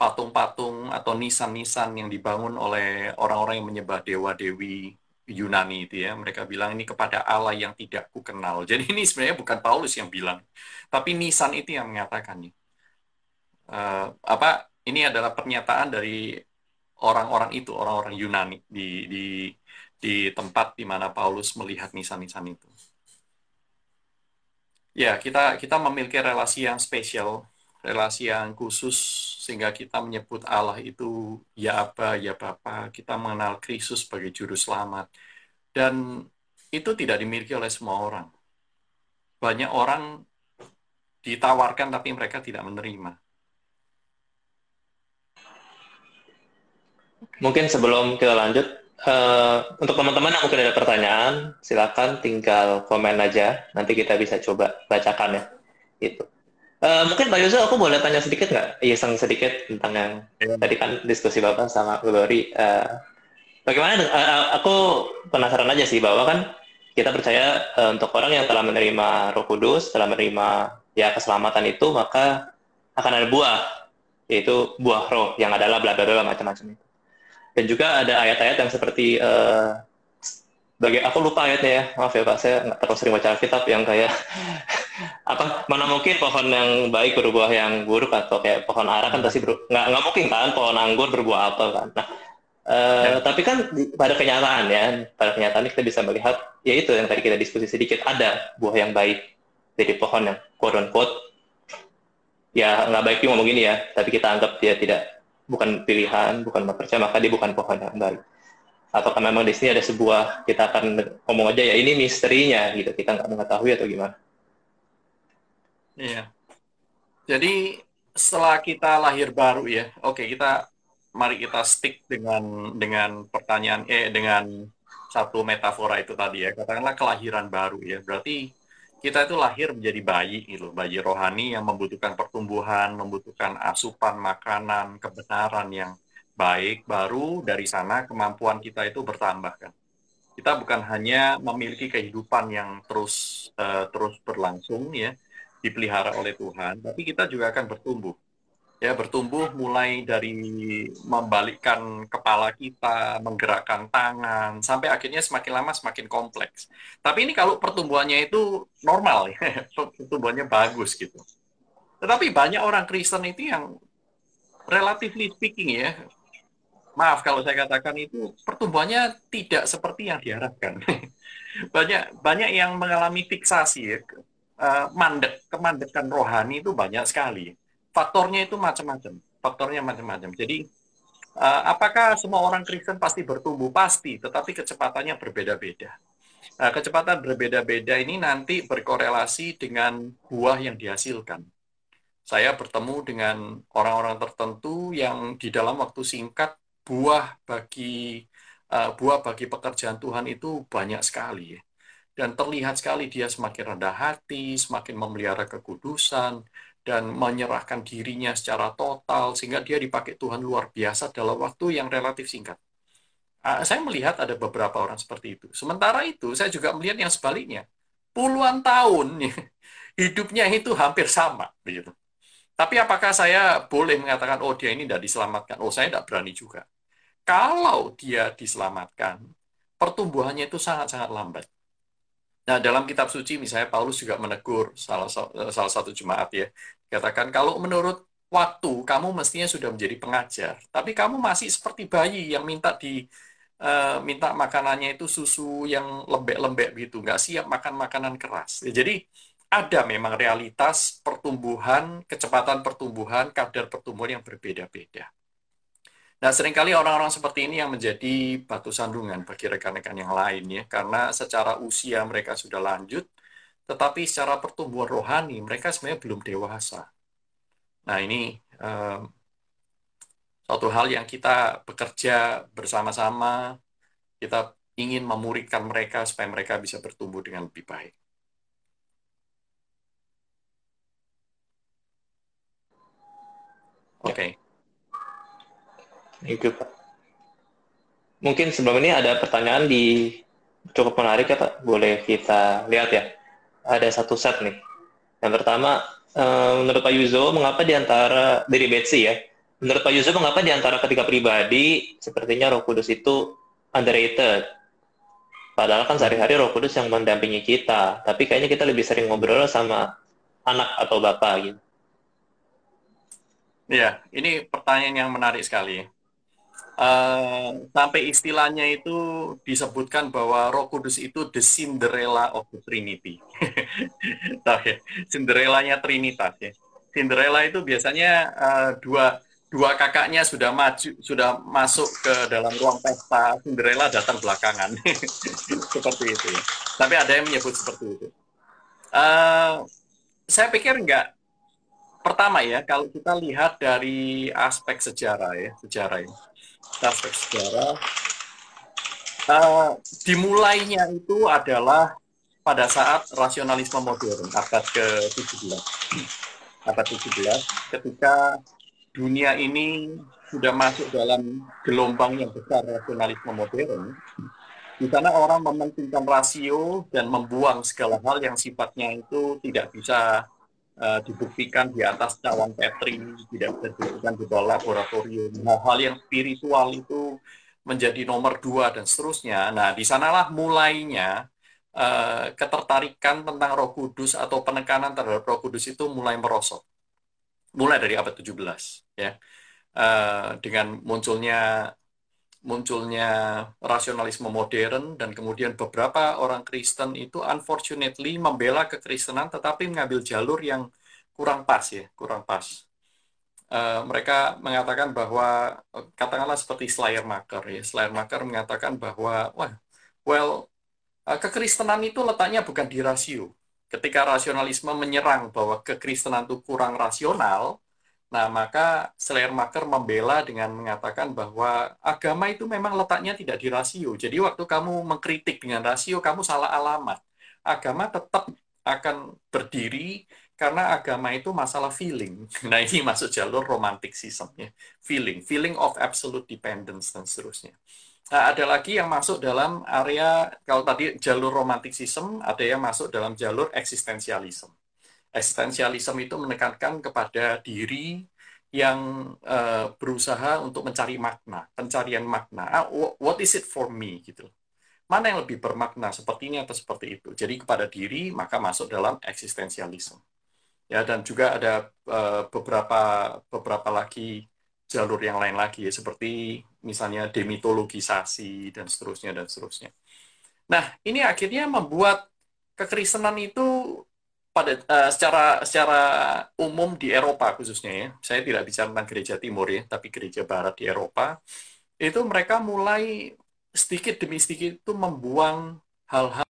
patung-patung atau nisan-nisan yang dibangun oleh orang-orang yang menyembah dewa-dewi Yunani itu ya, mereka bilang ini kepada Allah yang tidak ku kenal. Jadi ini sebenarnya bukan Paulus yang bilang, tapi Nisan itu yang mengatakannya. Uh, apa ini adalah pernyataan dari orang-orang itu, orang-orang Yunani di di di tempat di mana Paulus melihat nisan-nisan itu. Ya, kita kita memiliki relasi yang spesial, relasi yang khusus sehingga kita menyebut Allah itu ya apa ya Bapa, kita mengenal Kristus sebagai juru selamat. Dan itu tidak dimiliki oleh semua orang. Banyak orang ditawarkan tapi mereka tidak menerima. Mungkin sebelum kita lanjut, uh, untuk teman-teman yang mungkin ada pertanyaan, silakan tinggal komen aja. Nanti kita bisa coba bacakan ya. Itu. Uh, mungkin Pak Yusuf, aku boleh tanya sedikit nggak? Iseng sedikit tentang yang ya. tadi kan diskusi Bapak sama Glory. Uh, bagaimana? Uh, aku penasaran aja sih bahwa kan kita percaya uh, untuk orang yang telah menerima Roh Kudus, telah menerima ya keselamatan itu maka akan ada buah yaitu buah roh yang adalah bla bla bla macam-macam itu. Dan juga ada ayat-ayat yang seperti uh, bagi aku lupa ayatnya ya. Maaf ya pak. Saya nggak terlalu sering baca Alkitab yang kayak apa mana mungkin pohon yang baik berbuah yang buruk atau kayak pohon ara kan pasti nggak nggak mungkin kan pohon anggur berbuah apa kan. Nah uh, ya. tapi kan pada kenyataan ya pada kenyataan kita bisa melihat ya itu yang tadi kita diskusi sedikit ada buah yang baik dari pohon yang quote unquote ya nggak baik ngomong gini ya tapi kita anggap dia tidak bukan pilihan bukan percaya maka dia bukan pohon yang baik karena memang di sini ada sebuah kita akan ngomong aja ya ini misterinya gitu. Kita nggak mengetahui atau gimana? Iya. Jadi setelah kita lahir baru ya oke kita mari kita stick dengan dengan pertanyaan eh dengan satu metafora itu tadi ya. Katakanlah kelahiran baru ya. Berarti kita itu lahir menjadi bayi gitu, bayi rohani yang membutuhkan pertumbuhan, membutuhkan asupan makanan, kebenaran yang baik, baru dari sana kemampuan kita itu bertambah kan. Kita bukan hanya memiliki kehidupan yang terus uh, terus berlangsung ya, dipelihara oleh Tuhan, tapi kita juga akan bertumbuh ya bertumbuh mulai dari membalikkan kepala kita, menggerakkan tangan, sampai akhirnya semakin lama semakin kompleks. Tapi ini kalau pertumbuhannya itu normal, ya, pertumbuhannya bagus gitu. Tetapi banyak orang Kristen itu yang relatively speaking ya, maaf kalau saya katakan itu pertumbuhannya tidak seperti yang diharapkan. banyak banyak yang mengalami fiksasi ya, uh, mandek, kemandekan rohani itu banyak sekali faktornya itu macam-macam. Faktornya macam-macam. Jadi uh, apakah semua orang Kristen pasti bertumbuh? Pasti, tetapi kecepatannya berbeda-beda. Nah, kecepatan berbeda-beda ini nanti berkorelasi dengan buah yang dihasilkan. Saya bertemu dengan orang-orang tertentu yang di dalam waktu singkat buah bagi uh, buah bagi pekerjaan Tuhan itu banyak sekali ya. Dan terlihat sekali dia semakin rendah hati, semakin memelihara kekudusan, dan menyerahkan dirinya secara total, sehingga dia dipakai Tuhan luar biasa dalam waktu yang relatif singkat. Uh, saya melihat ada beberapa orang seperti itu. Sementara itu, saya juga melihat yang sebaliknya. Puluhan tahun hidupnya itu hampir sama. Begitu. Tapi apakah saya boleh mengatakan, oh dia ini tidak diselamatkan? Oh, saya tidak berani juga. Kalau dia diselamatkan, pertumbuhannya itu sangat-sangat lambat. Nah, dalam kitab suci misalnya Paulus juga menegur salah, salah satu jemaat ya. Katakan, kalau menurut waktu kamu mestinya sudah menjadi pengajar, tapi kamu masih seperti bayi yang minta di uh, minta makanannya itu susu yang lembek-lembek gitu, nggak siap makan makanan keras. Ya, jadi ada memang realitas pertumbuhan, kecepatan pertumbuhan, kadar pertumbuhan yang berbeda-beda. Nah, sering kali orang-orang seperti ini yang menjadi batu sandungan bagi rekan-rekan yang lain ya, karena secara usia mereka sudah lanjut, tetapi secara pertumbuhan rohani mereka sebenarnya belum dewasa. Nah, ini um, suatu hal yang kita bekerja bersama-sama, kita ingin memuridkan mereka supaya mereka bisa bertumbuh dengan lebih baik. Oke. Okay. Itu Pak. Mungkin sebelum ini ada pertanyaan di cukup menarik ya Pak. Boleh kita lihat ya. Ada satu set nih. Yang pertama, eh, menurut Pak Yuzo, mengapa di antara dari Betsy ya, menurut Pak Yusuf mengapa di antara ketiga pribadi sepertinya Roh Kudus itu underrated? Padahal kan sehari-hari Roh Kudus yang mendampingi kita, tapi kayaknya kita lebih sering ngobrol sama anak atau bapak gitu. Ya, ini pertanyaan yang menarik sekali. Uh, sampai istilahnya itu disebutkan bahwa Roh Kudus itu the Cinderella of the Trinity. Tahu ya, Cinderellanya Trinitas ya. Cinderella itu biasanya uh, dua dua kakaknya sudah maju sudah masuk ke dalam ruang pesta Cinderella datang belakangan seperti itu ya. tapi ada yang menyebut seperti itu uh, saya pikir enggak pertama ya kalau kita lihat dari aspek sejarah ya sejarah ya aspek sejarah. Uh, dimulainya itu adalah pada saat rasionalisme modern abad ke-17 abad 17 ketika dunia ini sudah masuk dalam gelombang yang besar rasionalisme modern, di sana orang mementingkan rasio dan membuang segala hal yang sifatnya itu tidak bisa uh, dibuktikan di atas cawan petri, tidak bisa dibuktikan di bawah laboratorium. Hal-hal yang spiritual itu menjadi nomor dua dan seterusnya. Nah, di sanalah mulainya uh, ketertarikan tentang Roh Kudus atau penekanan terhadap Roh Kudus itu mulai merosot mulai dari abad 17 ya uh, dengan munculnya munculnya rasionalisme modern dan kemudian beberapa orang Kristen itu unfortunately membela kekristenan tetapi mengambil jalur yang kurang pas ya kurang pas. Uh, mereka mengatakan bahwa katakanlah seperti Schleiermacher ya Schleiermacher mengatakan bahwa wah well uh, kekristenan itu letaknya bukan di rasio. Ketika rasionalisme menyerang bahwa kekristenan itu kurang rasional, nah maka Schleiermacher membela dengan mengatakan bahwa agama itu memang letaknya tidak di rasio. Jadi waktu kamu mengkritik dengan rasio, kamu salah alamat. Agama tetap akan berdiri karena agama itu masalah feeling. Nah ini masuk jalur romanticism ya. Feeling, feeling of absolute dependence dan seterusnya. Nah, ada lagi yang masuk dalam area, kalau tadi jalur romanticism, ada yang masuk dalam jalur eksistensialisme. Eksistensialisme itu menekankan kepada diri yang uh, berusaha untuk mencari makna, pencarian makna. Ah, what is it for me gitu. Mana yang lebih bermakna seperti ini atau seperti itu. Jadi kepada diri maka masuk dalam eksistensialisme. Ya dan juga ada uh, beberapa beberapa lagi jalur yang lain lagi ya seperti misalnya demitologisasi dan seterusnya dan seterusnya. Nah, ini akhirnya membuat kekristenan itu pada uh, secara secara umum di Eropa khususnya ya. Saya tidak bicara tentang gereja timur ya, tapi gereja barat di Eropa. Itu mereka mulai sedikit demi sedikit itu membuang hal-hal.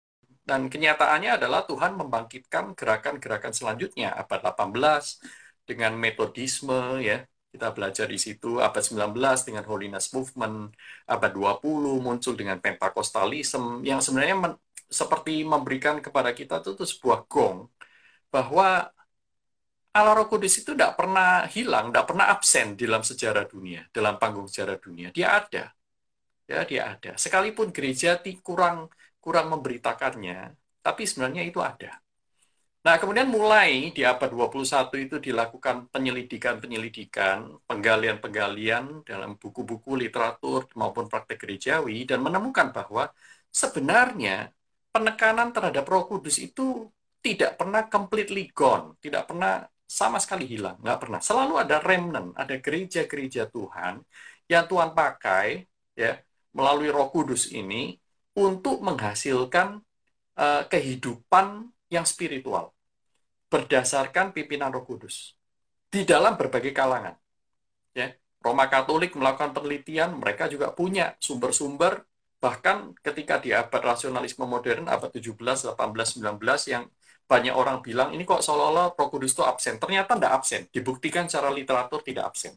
Dan kenyataannya adalah Tuhan membangkitkan gerakan-gerakan selanjutnya, abad 18 dengan metodisme, ya, kita belajar di situ, abad 19 dengan Holiness Movement, abad 20 muncul dengan Pentakostalism, yang sebenarnya seperti memberikan kepada kita itu, itu sebuah gong, bahwa Allah Roh Kudus itu tidak pernah hilang, tidak pernah absen dalam sejarah dunia, dalam panggung sejarah dunia. Dia ada. Ya, dia ada. Sekalipun gereja kurang kurang memberitakannya, tapi sebenarnya itu ada. Nah, kemudian mulai di abad 21 itu dilakukan penyelidikan-penyelidikan, penggalian-penggalian dalam buku-buku literatur maupun praktek gerejawi dan menemukan bahwa sebenarnya penekanan terhadap Roh Kudus itu tidak pernah completely gone, tidak pernah sama sekali hilang, nggak pernah. Selalu ada remnant, ada gereja-gereja Tuhan yang Tuhan pakai ya melalui Roh Kudus ini untuk menghasilkan uh, kehidupan yang spiritual berdasarkan pimpinan Roh Kudus di dalam berbagai kalangan. Ya, Roma Katolik melakukan penelitian, mereka juga punya sumber-sumber bahkan ketika di abad rasionalisme modern abad 17, 18, 19 yang banyak orang bilang ini kok seolah-olah Roh Kudus itu absen. Ternyata tidak absen, dibuktikan secara literatur tidak absen.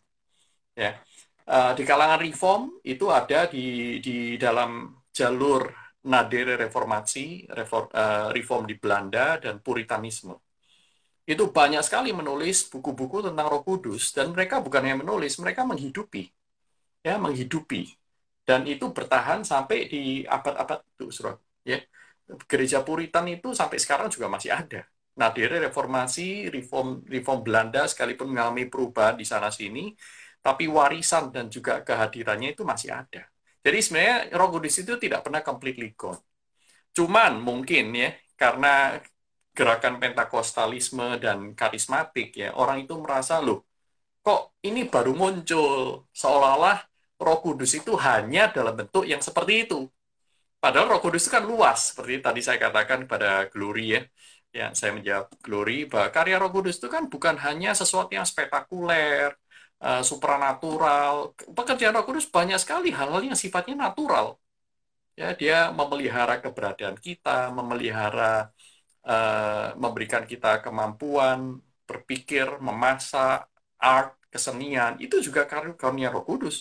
Ya. Uh, di kalangan reform itu ada di di dalam jalur Nadere Reformasi, reform, uh, reform di Belanda, dan Puritanisme. Itu banyak sekali menulis buku-buku tentang Roh Kudus, dan mereka bukan yang menulis, mereka menghidupi, ya menghidupi, dan itu bertahan sampai di abad-abad itu, surat, ya. Gereja Puritan itu sampai sekarang juga masih ada. Nadere Reformasi, reform reform Belanda sekalipun mengalami perubahan di sana sini, tapi warisan dan juga kehadirannya itu masih ada. Jadi sebenarnya Roh Kudus itu tidak pernah completely gone. Cuman mungkin ya karena gerakan pentakostalisme dan karismatik ya orang itu merasa loh kok ini baru muncul seolah-olah Roh Kudus itu hanya dalam bentuk yang seperti itu. Padahal Roh Kudus itu kan luas seperti tadi saya katakan pada Glory ya. Ya, saya menjawab Glory bahwa karya Roh Kudus itu kan bukan hanya sesuatu yang spektakuler, uh, supranatural. Pekerjaan Roh Kudus banyak sekali hal-hal yang sifatnya natural. Ya, dia memelihara keberadaan kita, memelihara uh, memberikan kita kemampuan berpikir, memasak, art, kesenian. Itu juga karunia Roh Kudus.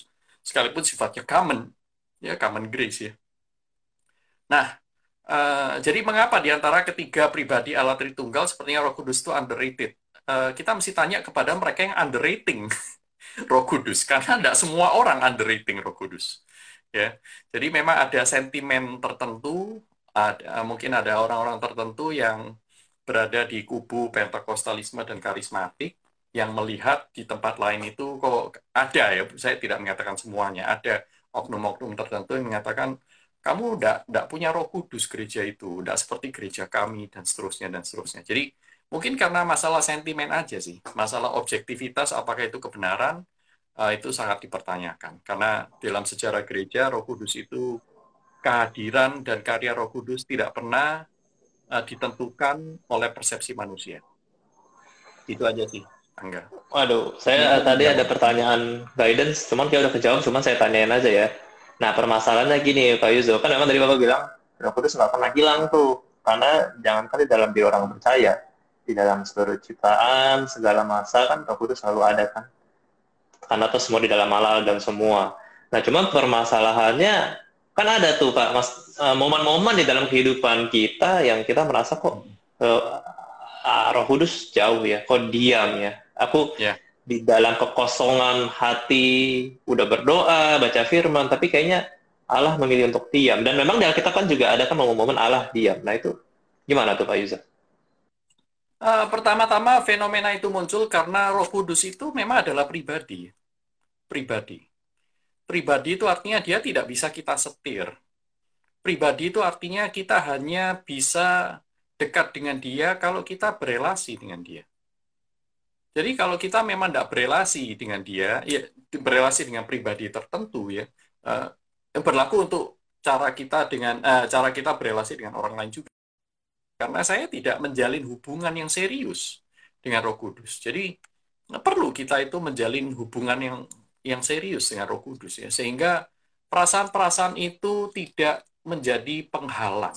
Sekalipun sifatnya common, ya common grace ya. Nah, uh, jadi mengapa di antara ketiga pribadi Allah Tritunggal sepertinya Roh Kudus itu underrated? Uh, kita mesti tanya kepada mereka yang underrating Roh Kudus karena tidak semua orang underrating Roh Kudus. Ya, jadi memang ada sentimen tertentu, ada, mungkin ada orang-orang tertentu yang berada di kubu Pentakostalisme dan karismatik yang melihat di tempat lain itu kok ada ya, saya tidak mengatakan semuanya, ada oknum-oknum tertentu yang mengatakan kamu tidak punya roh kudus gereja itu, tidak seperti gereja kami, dan seterusnya, dan seterusnya. Jadi, Mungkin karena masalah sentimen aja sih, masalah objektivitas apakah itu kebenaran uh, itu sangat dipertanyakan. Karena dalam sejarah gereja Roh Kudus itu kehadiran dan karya Roh Kudus tidak pernah uh, ditentukan oleh persepsi manusia. Itu aja sih, Angga. Waduh, saya ya, tadi ya. ada pertanyaan guidance, cuman dia udah kejawab, cuman saya tanyain aja ya. Nah, permasalahannya gini, Pak Yuzo, kan memang tadi Bapak bilang, Roh Kudus nggak pernah hilang tuh, karena jangan kali dalam diri orang percaya, di dalam seluruh ciptaan segala masa kan Roh Kudus selalu ada kan. Karena itu semua di dalam Allah dan semua. Nah cuma permasalahannya kan ada tuh pak mas eh, momen-momen di dalam kehidupan kita yang kita merasa kok uh, Roh Kudus jauh ya kok diam ya. Aku yeah. Di dalam kekosongan hati udah berdoa baca firman tapi kayaknya Allah memilih untuk diam dan memang di Alkitab kan juga ada kan momen-momen Allah diam nah itu gimana tuh Pak Yuza? Uh, pertama-tama fenomena itu muncul karena Roh Kudus itu memang adalah pribadi. Pribadi. Pribadi itu artinya dia tidak bisa kita setir. Pribadi itu artinya kita hanya bisa dekat dengan dia kalau kita berelasi dengan dia. Jadi kalau kita memang tidak berelasi dengan dia, ya berelasi dengan pribadi tertentu ya, uh, berlaku untuk cara kita dengan uh, cara kita berelasi dengan orang lain juga. Karena saya tidak menjalin hubungan yang serius dengan Roh Kudus. Jadi perlu kita itu menjalin hubungan yang yang serius dengan Roh Kudus ya, sehingga perasaan-perasaan itu tidak menjadi penghalang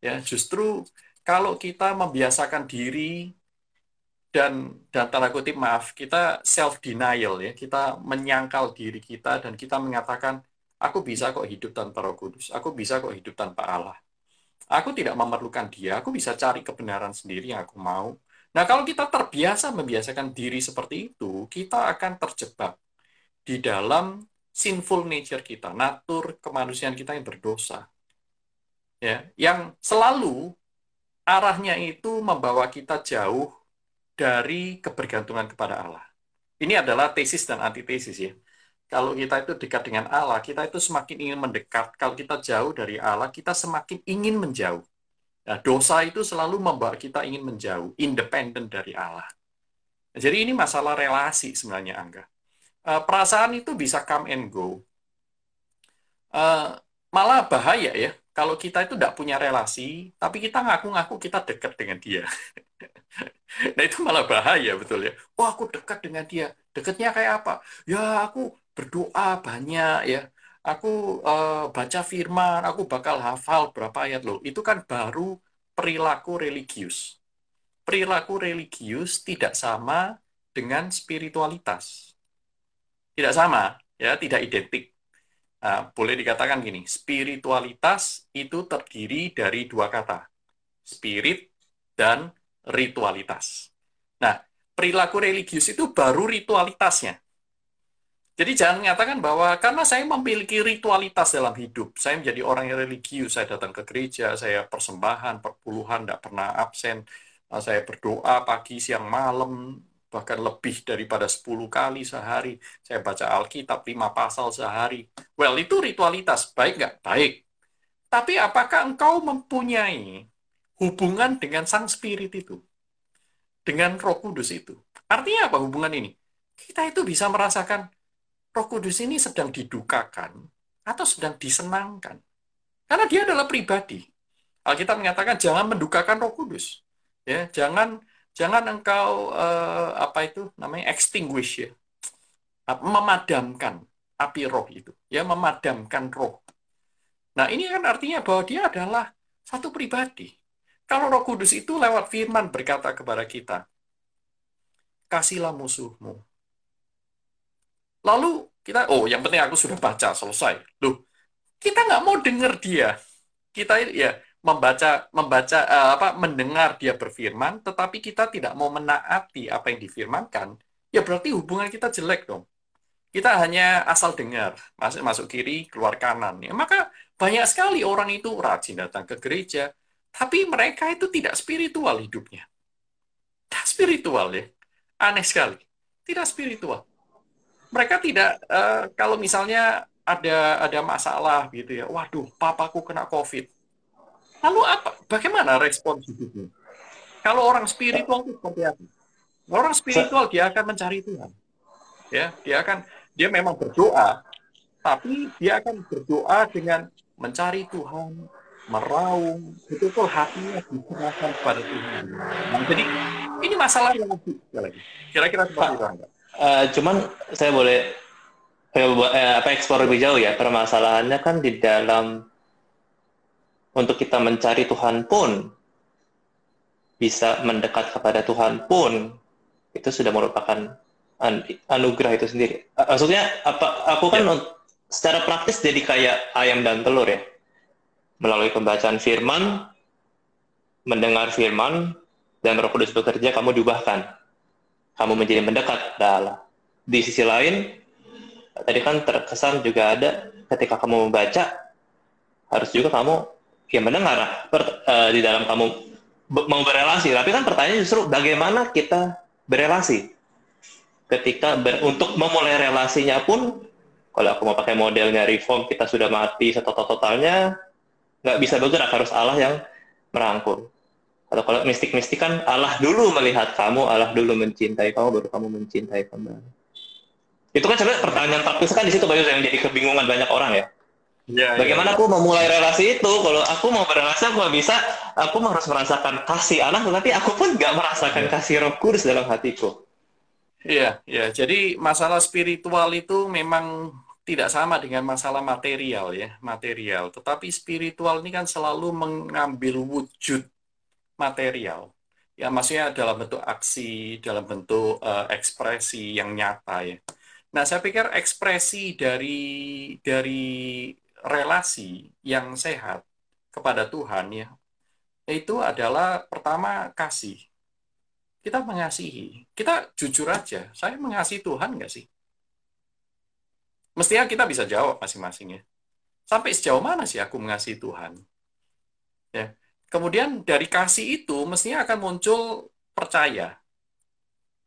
Ya, justru kalau kita membiasakan diri dan dan tanda kutip maaf kita self denial ya. Kita menyangkal diri kita dan kita mengatakan aku bisa kok hidup tanpa Roh Kudus. Aku bisa kok hidup tanpa Allah. Aku tidak memerlukan dia. Aku bisa cari kebenaran sendiri yang aku mau. Nah kalau kita terbiasa membiasakan diri seperti itu kita akan terjebak di dalam sinful nature kita natur kemanusiaan kita yang berdosa. Ya yang selalu arahnya itu membawa kita jauh dari kebergantungan kepada Allah. Ini adalah tesis dan antitesis ya. Kalau kita itu dekat dengan Allah, kita itu semakin ingin mendekat. Kalau kita jauh dari Allah, kita semakin ingin menjauh. Nah, dosa itu selalu membawa kita ingin menjauh, independen dari Allah. Jadi ini masalah relasi sebenarnya, Angga. Uh, perasaan itu bisa come and go. Uh, malah bahaya ya, kalau kita itu tidak punya relasi, tapi kita ngaku-ngaku kita dekat dengan dia. nah itu malah bahaya betul ya. Oh, aku dekat dengan dia. Dekatnya kayak apa? Ya aku berdoa banyak ya. Aku uh, baca firman, aku bakal hafal berapa ayat loh. Itu kan baru perilaku religius. Perilaku religius tidak sama dengan spiritualitas. Tidak sama, ya, tidak identik. Nah, boleh dikatakan gini, spiritualitas itu terdiri dari dua kata, spirit dan ritualitas. Nah, perilaku religius itu baru ritualitasnya. Jadi jangan mengatakan bahwa karena saya memiliki ritualitas dalam hidup, saya menjadi orang yang religius, saya datang ke gereja, saya persembahan, perpuluhan, tidak pernah absen, saya berdoa pagi, siang, malam, bahkan lebih daripada 10 kali sehari, saya baca Alkitab 5 pasal sehari. Well, itu ritualitas, baik nggak? Baik. Tapi apakah engkau mempunyai hubungan dengan sang spirit itu? Dengan roh kudus itu? Artinya apa hubungan ini? Kita itu bisa merasakan roh kudus ini sedang didukakan atau sedang disenangkan. Karena dia adalah pribadi. Alkitab mengatakan jangan mendukakan roh kudus. Ya, jangan jangan engkau uh, apa itu namanya extinguish ya. Memadamkan api roh itu, ya memadamkan roh. Nah, ini kan artinya bahwa dia adalah satu pribadi. Kalau Roh Kudus itu lewat firman berkata kepada kita, kasihlah musuhmu. Lalu kita, oh yang penting aku sudah baca, selesai. Loh, kita nggak mau dengar dia. Kita ya membaca, membaca uh, apa, mendengar dia berfirman, tetapi kita tidak mau menaati apa yang difirmankan, ya berarti hubungan kita jelek dong. Kita hanya asal dengar, masuk masuk kiri, keluar kanan. Ya, maka banyak sekali orang itu rajin datang ke gereja, tapi mereka itu tidak spiritual hidupnya. Tidak spiritual ya. Aneh sekali. Tidak spiritual. Mereka tidak, uh, kalau misalnya ada ada masalah gitu ya, waduh, papaku kena COVID. Lalu apa? Bagaimana respon hidupnya? Kalau orang spiritual itu seperti apa? Orang spiritual dia akan mencari Tuhan. Ya, dia akan dia memang berdoa, tapi dia akan berdoa dengan mencari Tuhan, meraung, betul-betul hatinya diserahkan kepada Tuhan. Nah, jadi ini masalah yang lebih lagi. Kira-kira seperti itu. Uh, cuman saya boleh eh, apa ekspor lebih jauh ya. Permasalahannya kan di dalam untuk kita mencari Tuhan pun bisa mendekat kepada Tuhan pun itu sudah merupakan an anugerah itu sendiri. Maksudnya apa? Aku kan ya. secara praktis jadi kayak ayam dan telur ya melalui pembacaan firman, mendengar firman, dan roh kudus bekerja, kamu diubahkan. Kamu menjadi mendekat Allah. Di sisi lain, tadi kan terkesan juga ada ketika kamu membaca, harus juga kamu ya mendengar per, uh, di dalam kamu mau berelasi. Tapi kan pertanyaan justru bagaimana kita berelasi? Ketika ber, untuk memulai relasinya pun, kalau aku mau pakai modelnya reform, kita sudah mati setotal-totalnya, nggak bisa bergerak harus Allah yang merangkul atau kalau mistik-mistik kan Allah dulu melihat kamu Allah dulu mencintai kamu baru kamu mencintai kembali itu kan sebenarnya pertanyaan praktis kan di situ banyak yang jadi kebingungan banyak orang ya Ya, Bagaimana ya. aku memulai relasi itu? Kalau aku mau berrelasi, aku nggak bisa. Aku harus merasakan kasih anak, tetapi aku pun nggak merasakan ya. kasih Roh Kudus dalam hatiku. Iya, ya. Jadi masalah spiritual itu memang tidak sama dengan masalah material ya, material. Tetapi spiritual ini kan selalu mengambil wujud material. Ya, maksudnya dalam bentuk aksi, dalam bentuk uh, ekspresi yang nyata ya. Nah, saya pikir ekspresi dari dari relasi yang sehat kepada Tuhan ya itu adalah pertama kasih. Kita mengasihi. Kita jujur aja, saya mengasihi Tuhan nggak sih? Mestinya kita bisa jawab masing-masing ya. Sampai sejauh mana sih aku mengasihi Tuhan? Ya. Kemudian dari kasih itu mestinya akan muncul percaya.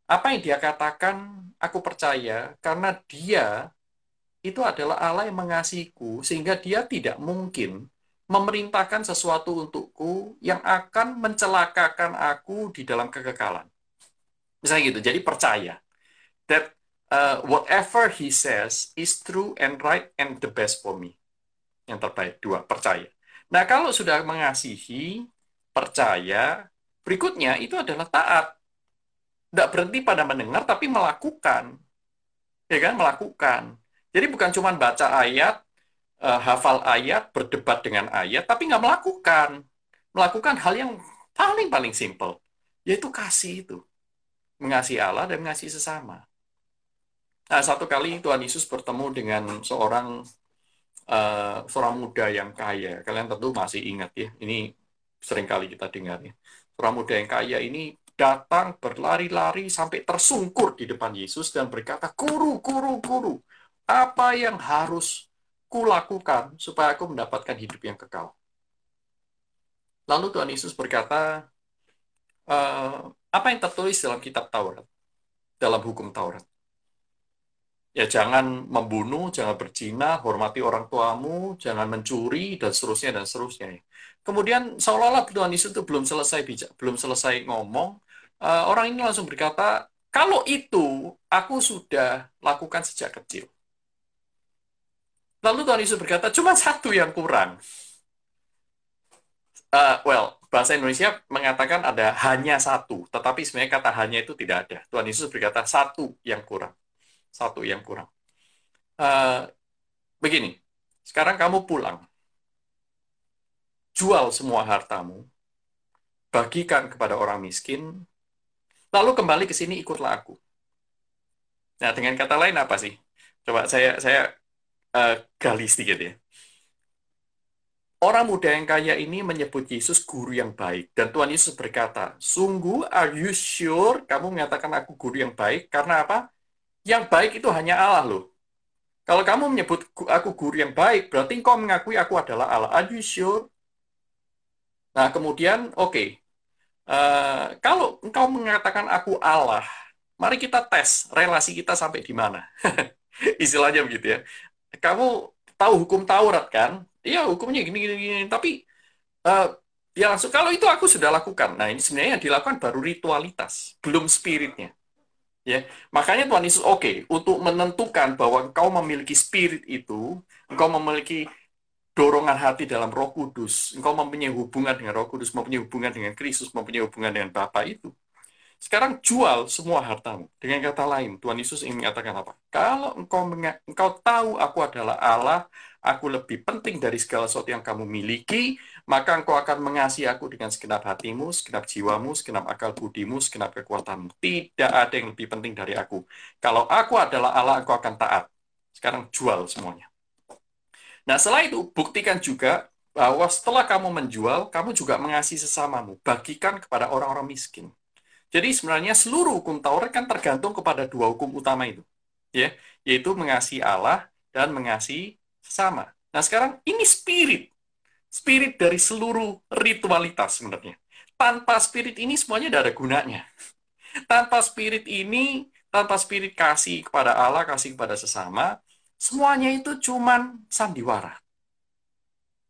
Apa yang dia katakan, aku percaya karena dia itu adalah Allah yang mengasihiku sehingga dia tidak mungkin memerintahkan sesuatu untukku yang akan mencelakakan aku di dalam kekekalan. Misalnya gitu, jadi percaya that uh, whatever he says is true and right and the best for me. Yang terbaik, dua, percaya. Nah, kalau sudah mengasihi, percaya, berikutnya itu adalah taat. Tidak berhenti pada mendengar, tapi melakukan. Ya kan, melakukan. Jadi bukan cuma baca ayat, uh, hafal ayat, berdebat dengan ayat, tapi nggak melakukan. Melakukan hal yang paling-paling simple, yaitu kasih itu. Mengasihi Allah dan mengasihi sesama. Nah, satu kali Tuhan Yesus bertemu dengan seorang uh, seorang muda yang kaya. Kalian tentu masih ingat ya, ini sering kali kita dengar ya. Seorang muda yang kaya ini datang berlari-lari sampai tersungkur di depan Yesus dan berkata, Guru, guru, guru, apa yang harus kulakukan supaya aku mendapatkan hidup yang kekal. Lalu Tuhan Yesus berkata, e, apa yang tertulis dalam kitab Taurat, dalam hukum Taurat? Ya jangan membunuh, jangan berzina, hormati orang tuamu, jangan mencuri, dan seterusnya, dan seterusnya. Kemudian seolah-olah Tuhan Yesus itu belum selesai bijak, belum selesai ngomong, uh, orang ini langsung berkata, kalau itu aku sudah lakukan sejak kecil. Lalu Tuhan Yesus berkata, cuma satu yang kurang. Uh, well, bahasa Indonesia mengatakan ada hanya satu, tetapi sebenarnya kata hanya itu tidak ada. Tuhan Yesus berkata satu yang kurang, satu yang kurang. Uh, begini, sekarang kamu pulang, jual semua hartamu, bagikan kepada orang miskin, lalu kembali ke sini ikutlah aku. Nah, dengan kata lain apa sih? Coba saya saya uh, gali sedikit ya. Orang muda yang kaya ini menyebut Yesus guru yang baik. Dan Tuhan Yesus berkata, sungguh are you sure kamu mengatakan aku guru yang baik? Karena apa? Yang baik itu hanya Allah loh. Kalau kamu menyebut aku guru yang baik, berarti engkau mengakui aku adalah Allah. Are you sure? Nah, kemudian, oke. Okay. Uh, eh, kalau engkau mengatakan aku Allah, mari kita tes relasi kita sampai di mana. Istilahnya begitu ya kamu tahu hukum Taurat kan? Iya hukumnya gini gini gini. Tapi uh, ya langsung kalau itu aku sudah lakukan. Nah ini sebenarnya yang dilakukan baru ritualitas, belum spiritnya. Ya, makanya Tuhan Yesus oke okay, untuk menentukan bahwa engkau memiliki spirit itu, engkau memiliki dorongan hati dalam Roh Kudus, engkau mempunyai hubungan dengan Roh Kudus, mempunyai hubungan dengan Kristus, mempunyai hubungan dengan Bapa itu. Sekarang jual semua hartamu. Dengan kata lain, Tuhan Yesus ingin mengatakan apa? Kalau engkau engkau tahu aku adalah Allah, aku lebih penting dari segala sesuatu yang kamu miliki, maka engkau akan mengasihi aku dengan segenap hatimu, segenap jiwamu, segenap akal budimu, segenap kekuatanmu. Tidak ada yang lebih penting dari aku. Kalau aku adalah Allah, engkau akan taat. Sekarang jual semuanya. Nah, setelah itu, buktikan juga bahwa setelah kamu menjual, kamu juga mengasihi sesamamu. Bagikan kepada orang-orang miskin. Jadi sebenarnya seluruh hukum Taurat kan tergantung kepada dua hukum utama itu, ya, yaitu mengasihi Allah dan mengasihi sesama. Nah sekarang ini spirit, spirit dari seluruh ritualitas sebenarnya. Tanpa spirit ini semuanya tidak ada gunanya. Tanpa spirit ini, tanpa spirit kasih kepada Allah, kasih kepada sesama, semuanya itu cuman sandiwara.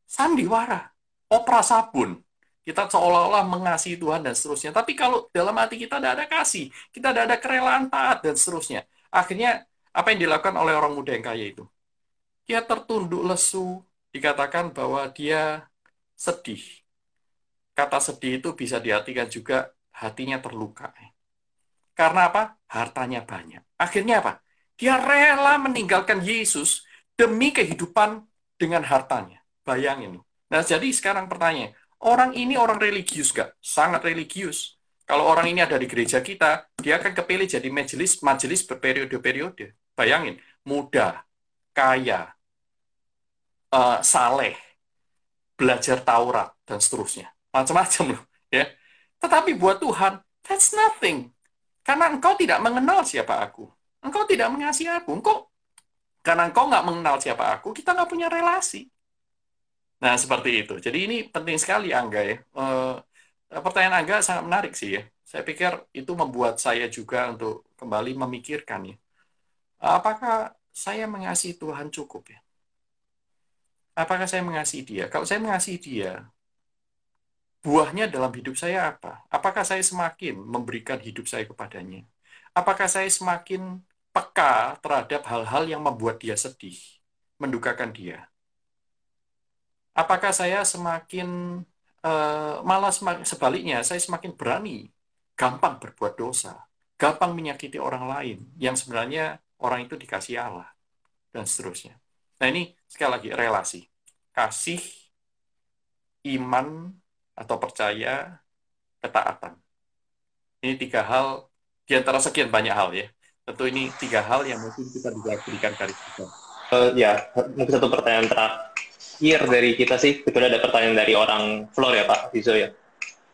Sandiwara, opera sabun, kita seolah-olah mengasihi Tuhan dan seterusnya. Tapi kalau dalam hati kita tidak ada kasih, kita tidak ada kerelaan taat dan seterusnya. Akhirnya apa yang dilakukan oleh orang muda yang kaya itu? Dia tertunduk lesu, dikatakan bahwa dia sedih. Kata sedih itu bisa diartikan juga hatinya terluka. Karena apa? Hartanya banyak. Akhirnya apa? Dia rela meninggalkan Yesus demi kehidupan dengan hartanya. Bayangin. Nah, jadi sekarang pertanyaan, orang ini orang religius gak? Sangat religius. Kalau orang ini ada di gereja kita, dia akan kepilih jadi majelis majelis berperiode-periode. Bayangin, muda, kaya, uh, saleh, belajar Taurat dan seterusnya. Macam-macam loh, ya. Tetapi buat Tuhan, that's nothing. Karena engkau tidak mengenal siapa aku. Engkau tidak mengasihi aku. Engkau karena engkau nggak mengenal siapa aku, kita nggak punya relasi. Nah, seperti itu. Jadi ini penting sekali, Angga ya. Uh, pertanyaan Angga sangat menarik sih ya. Saya pikir itu membuat saya juga untuk kembali memikirkan ya. Apakah saya mengasihi Tuhan cukup ya? Apakah saya mengasihi dia? Kalau saya mengasihi dia, buahnya dalam hidup saya apa? Apakah saya semakin memberikan hidup saya kepadanya? Apakah saya semakin peka terhadap hal-hal yang membuat dia sedih, mendukakan dia? Apakah saya semakin uh, malah semakin, sebaliknya saya semakin berani gampang berbuat dosa, gampang menyakiti orang lain yang sebenarnya orang itu dikasih Allah dan seterusnya. Nah ini sekali lagi relasi kasih, iman atau percaya, ketaatan. Ini tiga hal di antara sekian banyak hal ya. Tentu ini tiga hal yang mungkin kita bisa berikan kali kita. Uh, ya, mungkin satu pertanyaan terakhir akhir dari kita sih kecuali ada pertanyaan dari orang Flor ya Pak Yuzo ya.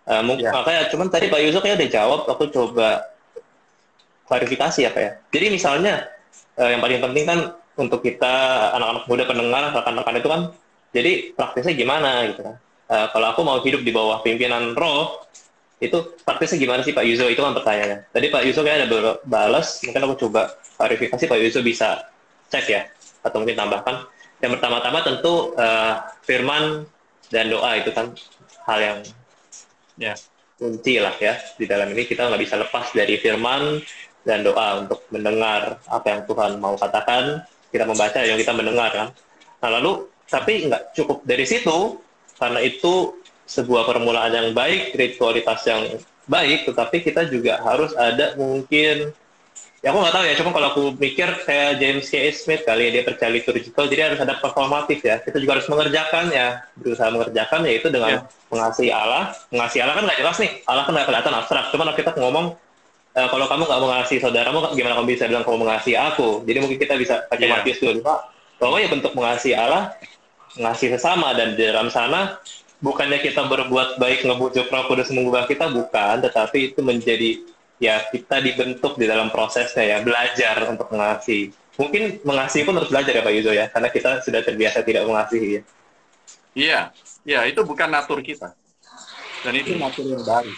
Uh, ya. Makanya cuman tadi Pak Yuzo kayak udah jawab, aku coba klarifikasi ya Pak ya. Jadi misalnya uh, yang paling penting kan untuk kita anak-anak muda pendengar, rekan-rekan itu kan, jadi praktisnya gimana gitu kan. Uh, kalau aku mau hidup di bawah pimpinan roh, itu praktisnya gimana sih Pak Yuzo? Itu kan pertanyaannya. Tadi Pak Yuzo kayak ada balas, mungkin aku coba klarifikasi Pak Yuzo bisa cek ya, atau mungkin tambahkan yang pertama-tama tentu uh, firman dan doa itu kan hal yang ya kunci lah ya. Di dalam ini kita nggak bisa lepas dari firman dan doa untuk mendengar apa yang Tuhan mau katakan. Kita membaca yang kita mendengar kan. Nah lalu tapi nggak cukup dari situ karena itu sebuah permulaan yang baik ritualitas yang baik tetapi kita juga harus ada mungkin ya aku nggak tahu ya. Cuma kalau aku mikir kayak James K. Smith kali ya dia percaya liturgical jadi harus ada performatif ya. Kita juga harus mengerjakan ya. Berusaha mengerjakan yaitu dengan yeah. mengasihi Allah. Mengasihi Allah kan nggak jelas nih. Allah kan nggak kelihatan abstrak. Cuma kalau kita ngomong e, kalau kamu nggak mengasihi saudaramu gimana kamu bisa bilang kamu mengasihi aku? Jadi mungkin kita bisa pakai yeah. Matius dulu pak bahwa ya bentuk mengasihi Allah mengasihi sesama dan di dalam sana bukannya kita berbuat baik ngebujuk roh kudus mengubah kita bukan. Tetapi itu menjadi ya kita dibentuk di dalam prosesnya ya belajar untuk mengasihi. Mungkin mengasihi pun harus belajar ya Pak Yuzo ya karena kita sudah terbiasa tidak mengasihi ya. Iya ya itu bukan natur kita. Dan itu natur yang baru.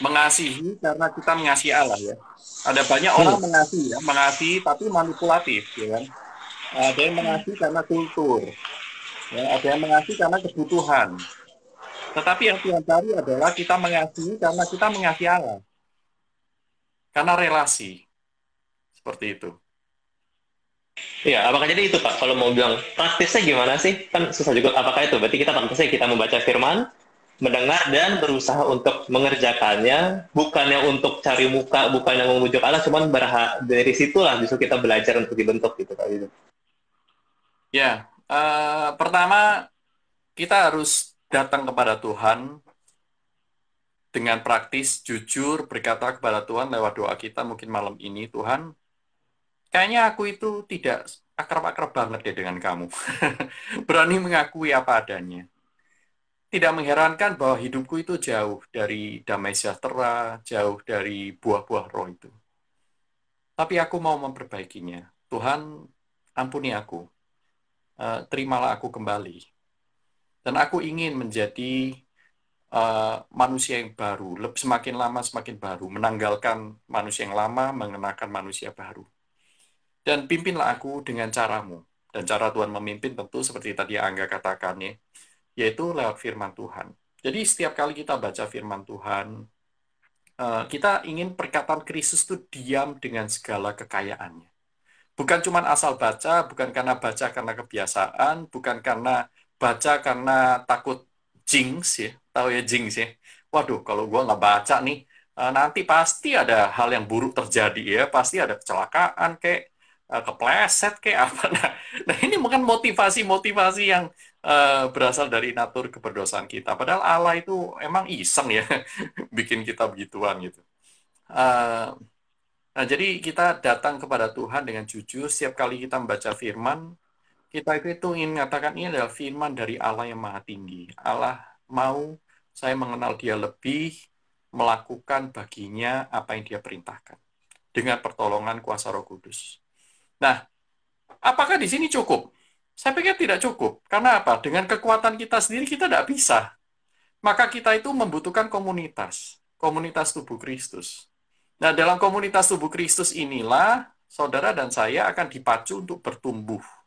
Mengasihi karena kita mengasihi Allah ya. Ada banyak orang hmm. mengasihi ya mengasihi tapi manipulatif ya kan? Ada yang mengasihi karena kultur ya. Ada yang mengasihi karena kebutuhan. Tetapi yang Tuhan cari adalah kita mengasihi karena kita mengasihi Allah karena relasi. Seperti itu. Iya, apakah jadi itu Pak? Kalau mau bilang praktisnya gimana sih? Kan susah juga. Apakah itu? Berarti kita praktisnya kita membaca firman, mendengar dan berusaha untuk mengerjakannya, bukannya untuk cari muka, bukannya memujuk Allah, cuman berha dari situlah justru kita belajar untuk dibentuk gitu Pak. Gitu. Ya, uh, pertama kita harus datang kepada Tuhan dengan praktis, jujur, berkata kepada Tuhan lewat doa kita mungkin malam ini, Tuhan, kayaknya aku itu tidak akrab-akrab banget ya dengan kamu. Berani mengakui apa adanya. Tidak mengherankan bahwa hidupku itu jauh dari damai sejahtera, jauh dari buah-buah roh itu. Tapi aku mau memperbaikinya. Tuhan, ampuni aku. Uh, terimalah aku kembali. Dan aku ingin menjadi uh, manusia yang baru, semakin lama semakin baru, menanggalkan manusia yang lama, mengenakan manusia baru. Dan pimpinlah aku dengan caramu. Dan cara Tuhan memimpin tentu seperti tadi Angga katakan ya, yaitu lewat firman Tuhan. Jadi setiap kali kita baca firman Tuhan, uh, kita ingin perkataan Kristus itu diam dengan segala kekayaannya. Bukan cuma asal baca, bukan karena baca karena kebiasaan, bukan karena baca karena takut jinx ya, tahu ya jinx ya. Waduh, kalau gue nggak baca nih, uh, nanti pasti ada hal yang buruk terjadi ya, pasti ada kecelakaan kayak uh, kepleset kayak apa. Nah, nah ini bukan motivasi-motivasi yang uh, berasal dari natur keberdosaan kita. Padahal Allah itu emang iseng ya bikin kita begituan gitu. Nah, jadi kita datang kepada Tuhan dengan jujur. Setiap kali kita membaca firman, kita itu ingin mengatakan ini adalah firman dari Allah yang maha tinggi. Allah mau saya mengenal dia lebih, melakukan baginya apa yang dia perintahkan. Dengan pertolongan kuasa roh kudus. Nah, apakah di sini cukup? Saya pikir tidak cukup. Karena apa? Dengan kekuatan kita sendiri kita tidak bisa. Maka kita itu membutuhkan komunitas. Komunitas tubuh Kristus. Nah, dalam komunitas tubuh Kristus inilah saudara dan saya akan dipacu untuk bertumbuh.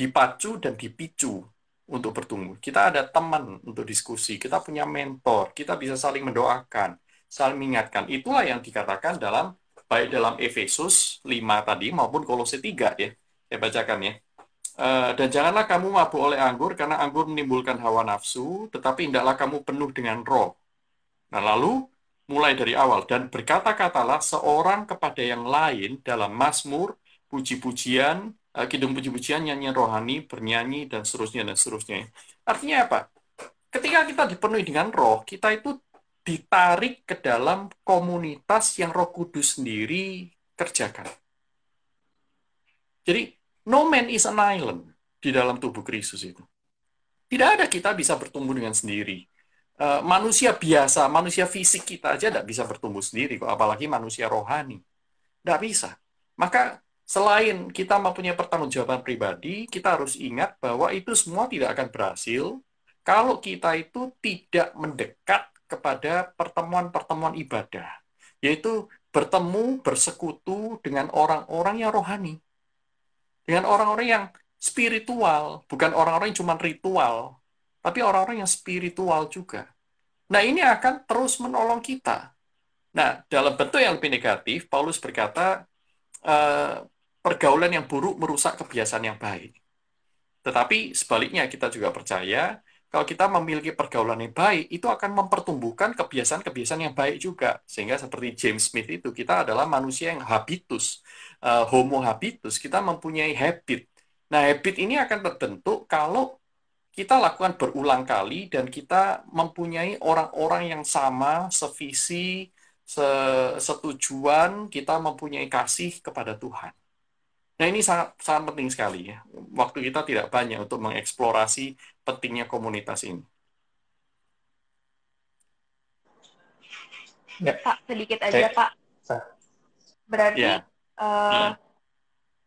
Dipacu dan dipicu untuk bertumbuh. Kita ada teman untuk diskusi, kita punya mentor, kita bisa saling mendoakan, saling mengingatkan. Itulah yang dikatakan dalam baik dalam Efesus 5 tadi maupun Kolose 3 ya. Saya bacakan ya. Uh, dan janganlah kamu mabuk oleh anggur karena anggur menimbulkan hawa nafsu, tetapi hendaklah kamu penuh dengan roh. Nah, lalu mulai dari awal dan berkata-katalah seorang kepada yang lain dalam Mazmur, puji-pujian, uh, kidung puji-pujian, nyanyian rohani, bernyanyi, dan seterusnya, dan seterusnya. Artinya apa? Ketika kita dipenuhi dengan roh, kita itu ditarik ke dalam komunitas yang roh kudus sendiri kerjakan. Jadi, no man is an island di dalam tubuh Kristus itu. Tidak ada kita bisa bertumbuh dengan sendiri. Uh, manusia biasa, manusia fisik kita aja tidak bisa bertumbuh sendiri, apalagi manusia rohani. Tidak bisa. Maka selain kita mempunyai pertanggungjawaban pribadi, kita harus ingat bahwa itu semua tidak akan berhasil kalau kita itu tidak mendekat kepada pertemuan-pertemuan ibadah, yaitu bertemu, bersekutu dengan orang-orang yang rohani, dengan orang-orang yang spiritual, bukan orang-orang yang cuma ritual, tapi orang-orang yang spiritual juga. Nah, ini akan terus menolong kita. Nah, dalam bentuk yang lebih negatif, Paulus berkata, uh, pergaulan yang buruk merusak kebiasaan yang baik. Tetapi sebaliknya kita juga percaya kalau kita memiliki pergaulan yang baik, itu akan mempertumbuhkan kebiasaan-kebiasaan yang baik juga. Sehingga seperti James Smith itu, kita adalah manusia yang habitus, uh, homo habitus, kita mempunyai habit. Nah, habit ini akan terbentuk kalau kita lakukan berulang kali dan kita mempunyai orang-orang yang sama, sevisi, setujuan, kita mempunyai kasih kepada Tuhan. Nah ini sangat sangat penting sekali ya. Waktu kita tidak banyak untuk mengeksplorasi pentingnya komunitas ini. Ya. Pak sedikit aja Saya, Pak. Berarti ya. Uh, ya.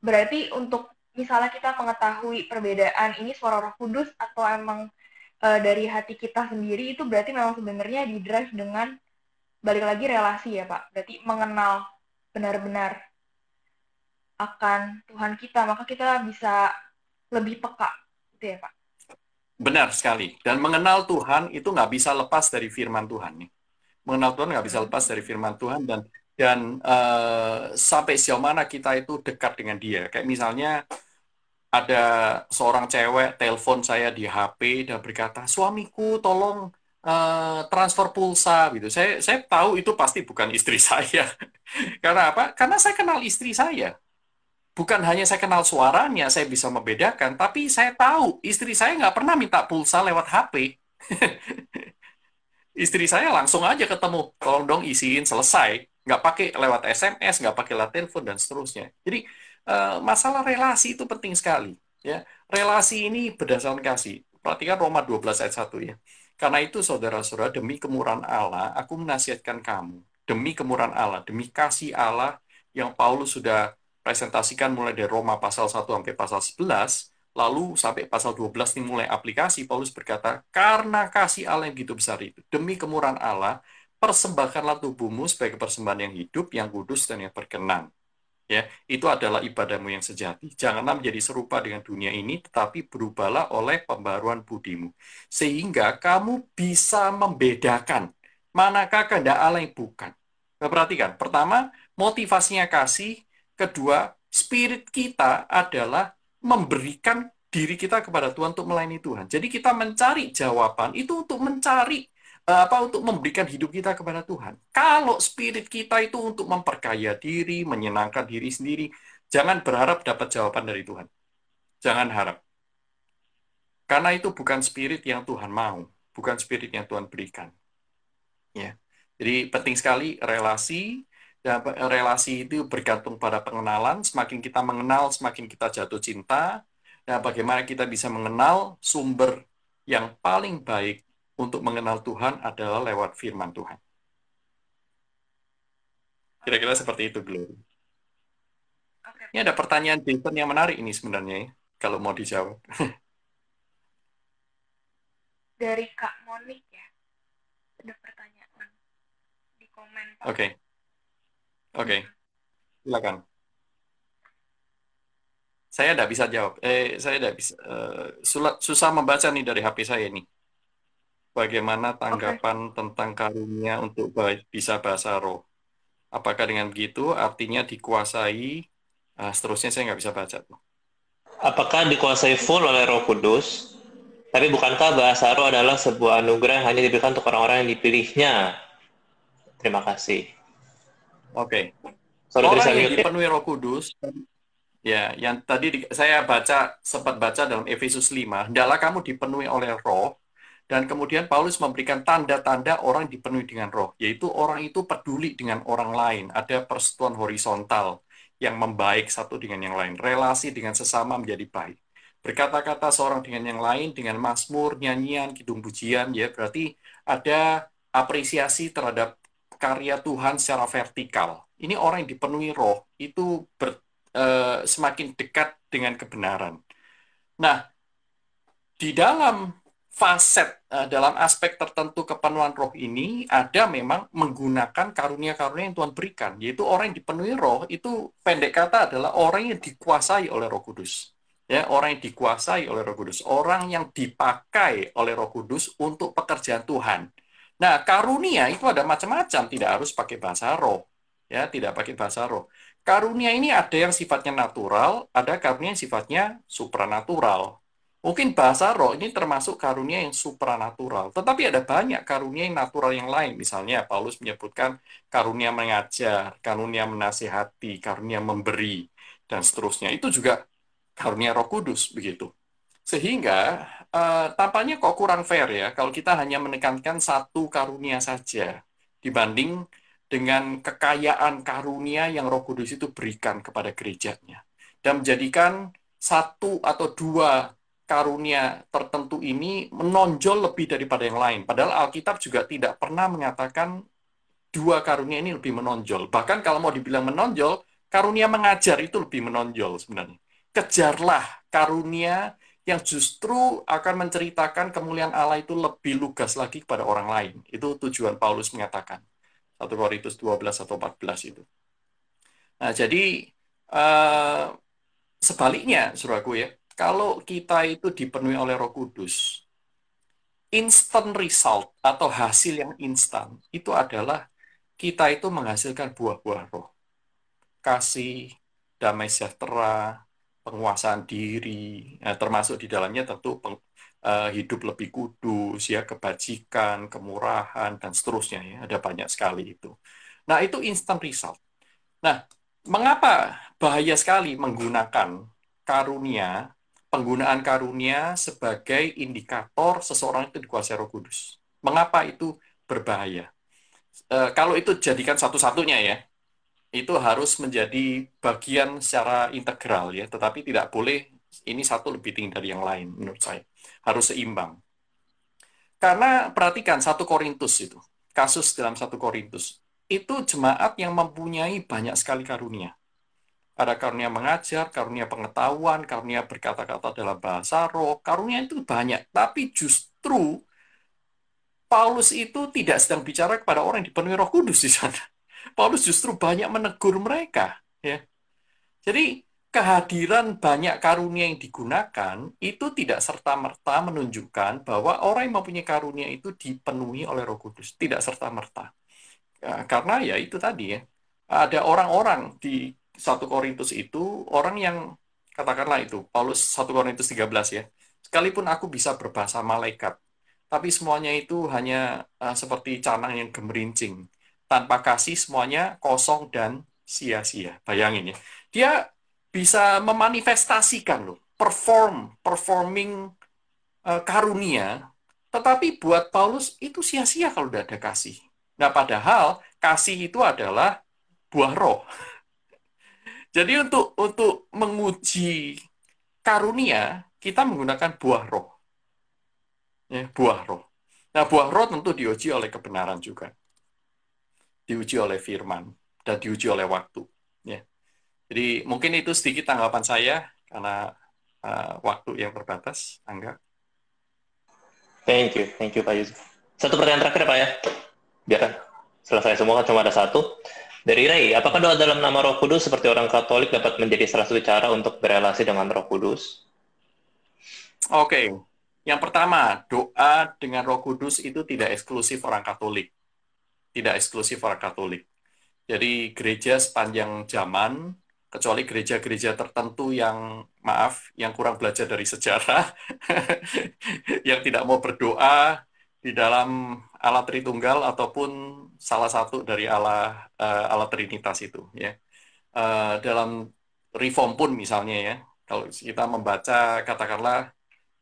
berarti untuk misalnya kita mengetahui perbedaan ini suara Roh Kudus atau emang uh, dari hati kita sendiri itu berarti memang sebenarnya di drive dengan balik lagi relasi ya Pak. Berarti mengenal benar-benar akan Tuhan kita, maka kita bisa lebih peka, gitu ya Pak? Benar sekali. Dan mengenal Tuhan itu nggak bisa lepas dari firman Tuhan nih. Mengenal Tuhan nggak bisa lepas dari firman Tuhan dan dan uh, sampai sejauh mana kita itu dekat dengan Dia. Kayak misalnya ada seorang cewek telepon saya di HP dan berkata, suamiku tolong uh, transfer pulsa gitu. Saya saya tahu itu pasti bukan istri saya. Karena apa? Karena saya kenal istri saya bukan hanya saya kenal suaranya, saya bisa membedakan, tapi saya tahu istri saya nggak pernah minta pulsa lewat HP. istri saya langsung aja ketemu, tolong dong isiin selesai, nggak pakai lewat SMS, nggak pakai lewat telepon dan seterusnya. Jadi uh, masalah relasi itu penting sekali. Ya, relasi ini berdasarkan kasih. Perhatikan Roma 12 ayat 1 ya. Karena itu saudara-saudara demi kemurahan Allah, aku menasihatkan kamu demi kemurahan Allah, demi kasih Allah yang Paulus sudah presentasikan mulai dari Roma pasal 1 sampai pasal 11, lalu sampai pasal 12 ini mulai aplikasi, Paulus berkata, karena kasih Allah yang begitu besar itu, demi kemurahan Allah, persembahkanlah tubuhmu sebagai persembahan yang hidup, yang kudus, dan yang berkenan. Ya, itu adalah ibadahmu yang sejati. Janganlah menjadi serupa dengan dunia ini, tetapi berubahlah oleh pembaruan budimu. Sehingga kamu bisa membedakan manakah kehendak Allah yang bukan. Nah, perhatikan, pertama, motivasinya kasih, Kedua, spirit kita adalah memberikan diri kita kepada Tuhan untuk melayani Tuhan. Jadi kita mencari jawaban itu untuk mencari eh, apa untuk memberikan hidup kita kepada Tuhan. Kalau spirit kita itu untuk memperkaya diri, menyenangkan diri sendiri, Jangan berharap dapat jawaban dari Tuhan. Jangan harap. Karena itu bukan spirit yang Tuhan mau, bukan spirit yang Tuhan berikan. Ya. Jadi penting sekali relasi relasi itu bergantung pada pengenalan. Semakin kita mengenal, semakin kita jatuh cinta. Dan bagaimana kita bisa mengenal sumber yang paling baik untuk mengenal Tuhan adalah lewat firman Tuhan. Kira-kira seperti itu, Glory. Ini ada pertanyaan Jason yang menarik ini sebenarnya, ya, kalau mau dijawab. Dari Kak Monik ya, ada pertanyaan di komen. Oke. Okay. Oke, okay. silakan. Saya tidak bisa jawab. Eh, saya tidak bisa. Uh, susah membaca nih dari HP saya ini. Bagaimana tanggapan okay. tentang karunia untuk bisa bahasa roh? Apakah dengan begitu artinya dikuasai? Uh, seterusnya saya nggak bisa baca tuh. Apakah dikuasai full oleh Roh Kudus? Tapi bukankah bahasa roh adalah sebuah anugerah yang hanya diberikan untuk orang-orang yang dipilihnya? Terima kasih. Oke. Okay. Orang yang dipenuhi Roh Kudus, ya, yang tadi di, saya baca sempat baca dalam Efesus 5, hendaklah kamu dipenuhi oleh Roh, dan kemudian Paulus memberikan tanda-tanda orang dipenuhi dengan Roh, yaitu orang itu peduli dengan orang lain, ada persetujuan horizontal yang membaik satu dengan yang lain, relasi dengan sesama menjadi baik. Berkata-kata seorang dengan yang lain, dengan masmur, nyanyian, kidung pujian, ya berarti ada apresiasi terhadap karya Tuhan secara vertikal. Ini orang yang dipenuhi roh, itu ber, uh, semakin dekat dengan kebenaran. Nah, di dalam faset, uh, dalam aspek tertentu kepenuhan roh ini, ada memang menggunakan karunia-karunia yang Tuhan berikan, yaitu orang yang dipenuhi roh, itu pendek kata adalah orang yang dikuasai oleh roh kudus. Ya, orang yang dikuasai oleh roh kudus, orang yang dipakai oleh roh kudus untuk pekerjaan Tuhan Nah, karunia itu ada macam-macam, tidak harus pakai bahasa roh. Ya, tidak pakai bahasa roh. Karunia ini ada yang sifatnya natural, ada karunia yang sifatnya supranatural. Mungkin bahasa roh ini termasuk karunia yang supranatural, tetapi ada banyak karunia yang natural yang lain. Misalnya Paulus menyebutkan karunia mengajar, karunia menasihati, karunia memberi, dan seterusnya. Itu juga karunia Roh Kudus begitu. Sehingga uh, tampaknya kok kurang fair ya kalau kita hanya menekankan satu karunia saja dibanding dengan kekayaan karunia yang Roh Kudus itu berikan kepada gerejanya dan menjadikan satu atau dua karunia tertentu ini menonjol lebih daripada yang lain. Padahal Alkitab juga tidak pernah mengatakan dua karunia ini lebih menonjol. Bahkan kalau mau dibilang menonjol, karunia mengajar itu lebih menonjol sebenarnya. Kejarlah karunia yang justru akan menceritakan kemuliaan Allah itu lebih lugas lagi kepada orang lain. Itu tujuan Paulus mengatakan. 1 Korintus 12 atau 14 itu. Nah, jadi uh, sebaliknya, suraku ya, kalau kita itu dipenuhi oleh roh kudus, instant result atau hasil yang instan, itu adalah kita itu menghasilkan buah-buah roh. Kasih, damai sejahtera, penguasaan diri, ya, termasuk di dalamnya tentu peng, uh, hidup lebih kudus, ya kebajikan, kemurahan dan seterusnya ya ada banyak sekali itu. Nah itu instant result. Nah mengapa bahaya sekali menggunakan karunia, penggunaan karunia sebagai indikator seseorang itu dikuasai Roh Kudus? Mengapa itu berbahaya? Uh, kalau itu jadikan satu-satunya ya, itu harus menjadi bagian secara integral ya, tetapi tidak boleh ini satu lebih tinggi dari yang lain menurut saya. Harus seimbang. Karena perhatikan satu Korintus itu, kasus dalam satu Korintus, itu jemaat yang mempunyai banyak sekali karunia. Ada karunia mengajar, karunia pengetahuan, karunia berkata-kata dalam bahasa roh, karunia itu banyak. Tapi justru Paulus itu tidak sedang bicara kepada orang yang dipenuhi roh kudus di sana Paulus justru banyak menegur mereka. Ya. Jadi kehadiran banyak karunia yang digunakan itu tidak serta-merta menunjukkan bahwa orang yang mempunyai karunia itu dipenuhi oleh Roh Kudus, tidak serta-merta. Ya, karena ya itu tadi ya, ada orang-orang di satu Korintus itu orang yang katakanlah itu Paulus 1 Korintus 13 ya. Sekalipun aku bisa berbahasa malaikat, tapi semuanya itu hanya uh, seperti canang yang gemerincing tanpa kasih semuanya kosong dan sia-sia. Bayangin ya. Dia bisa memanifestasikan loh, perform, performing uh, karunia, tetapi buat Paulus itu sia-sia kalau tidak ada kasih. Nah, padahal kasih itu adalah buah roh. Jadi untuk untuk menguji karunia, kita menggunakan buah roh. Ya, buah roh. Nah, buah roh tentu diuji oleh kebenaran juga. Diuji oleh firman dan diuji oleh waktu. Ya. Jadi mungkin itu sedikit tanggapan saya karena uh, waktu yang terbatas. Angga. Thank you, thank you Pak Yusuf. Satu pertanyaan terakhir Pak ya, biar selesai semua kan cuma ada satu. Dari Ray, apakah doa dalam nama Roh Kudus seperti orang Katolik dapat menjadi salah satu cara untuk berelasi dengan Roh Kudus? Oke, okay. yang pertama, doa dengan Roh Kudus itu tidak eksklusif orang Katolik. Tidak eksklusif orang Katolik. Jadi gereja sepanjang zaman, kecuali gereja-gereja tertentu yang, maaf, yang kurang belajar dari sejarah, yang tidak mau berdoa di dalam Allah Tritunggal ataupun salah satu dari Allah uh, Allah Trinitas itu ya. Uh, dalam reform pun misalnya ya, kalau kita membaca katakanlah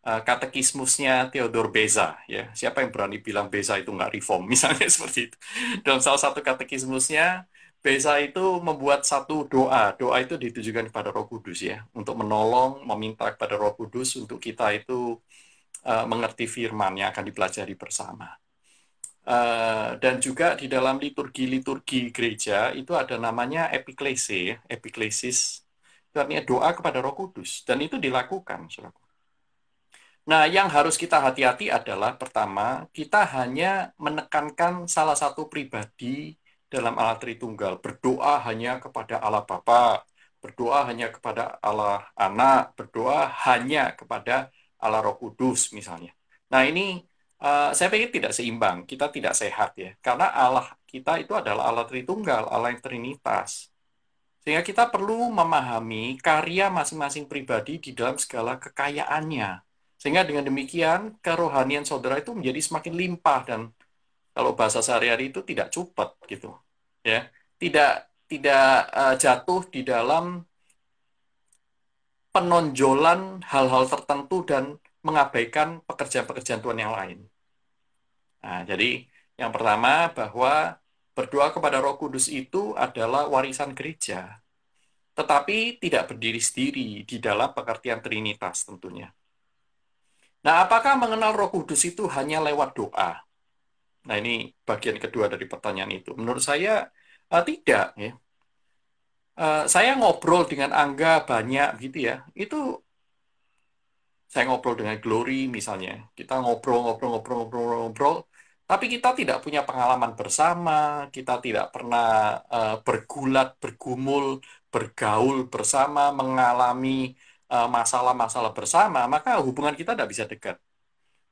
uh, katekismusnya Theodor Beza ya. Siapa yang berani bilang Beza itu nggak reform misalnya seperti itu. Dalam salah satu katekismusnya Beza itu membuat satu doa. Doa itu ditujukan kepada Roh Kudus ya, untuk menolong, meminta kepada Roh Kudus untuk kita itu uh, mengerti firman yang akan dipelajari bersama. Uh, dan juga di dalam liturgi-liturgi gereja itu ada namanya epiklese, epiklesis, itu artinya doa kepada Roh Kudus, dan itu dilakukan, saudara. Nah, yang harus kita hati-hati adalah pertama, kita hanya menekankan salah satu pribadi dalam Allah Tritunggal, berdoa hanya kepada Allah Bapa, berdoa hanya kepada Allah Anak, berdoa hanya kepada Allah Roh Kudus misalnya. Nah, ini Uh, saya pikir tidak seimbang, kita tidak sehat ya. Karena Allah kita itu adalah Allah Tritunggal, Allah yang Trinitas. Sehingga kita perlu memahami karya masing-masing pribadi di dalam segala kekayaannya. Sehingga dengan demikian kerohanian saudara itu menjadi semakin limpah dan kalau bahasa sehari-hari itu tidak cepat gitu. Ya. Tidak tidak uh, jatuh di dalam penonjolan hal-hal tertentu dan mengabaikan pekerjaan-pekerjaan Tuhan yang lain. Nah, jadi yang pertama bahwa berdoa kepada Roh Kudus itu adalah warisan gereja, tetapi tidak berdiri sendiri di dalam pengertian Trinitas tentunya. Nah, apakah mengenal Roh Kudus itu hanya lewat doa? Nah, ini bagian kedua dari pertanyaan itu. Menurut saya uh, tidak ya. Uh, saya ngobrol dengan Angga banyak gitu ya. Itu saya ngobrol dengan Glory misalnya. Kita ngobrol ngobrol ngobrol ngobrol ngobrol tapi kita tidak punya pengalaman bersama, kita tidak pernah uh, bergulat, bergumul, bergaul bersama, mengalami masalah-masalah uh, bersama, maka hubungan kita tidak bisa dekat.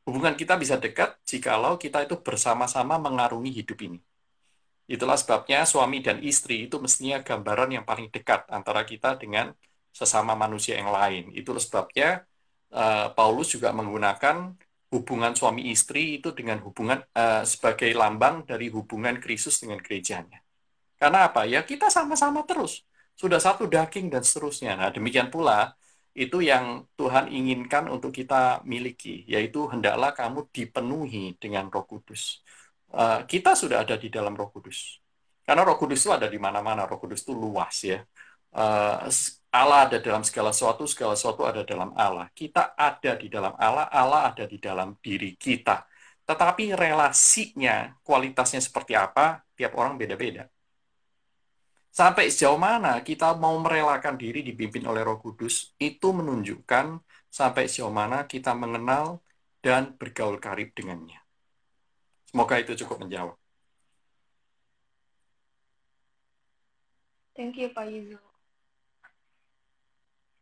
Hubungan kita bisa dekat jikalau kita itu bersama-sama mengarungi hidup ini. Itulah sebabnya suami dan istri itu mestinya gambaran yang paling dekat antara kita dengan sesama manusia yang lain. Itulah sebabnya uh, Paulus juga menggunakan hubungan suami istri itu dengan hubungan uh, sebagai lambang dari hubungan Kristus dengan gerejanya. Karena apa? Ya kita sama-sama terus. Sudah satu daging dan seterusnya. Nah, demikian pula itu yang Tuhan inginkan untuk kita miliki, yaitu hendaklah kamu dipenuhi dengan Roh Kudus. Uh, kita sudah ada di dalam Roh Kudus. Karena Roh Kudus itu ada di mana-mana. Roh Kudus itu luas ya. Uh, Allah ada dalam segala sesuatu, segala sesuatu ada dalam Allah. Kita ada di dalam Allah, Allah ada di dalam diri kita. Tetapi relasinya, kualitasnya seperti apa, tiap orang beda-beda. Sampai sejauh mana kita mau merelakan diri dipimpin oleh Roh Kudus, itu menunjukkan sampai sejauh mana kita mengenal dan bergaul karib dengannya. Semoga itu cukup menjawab. Thank you, Pak Yuzo.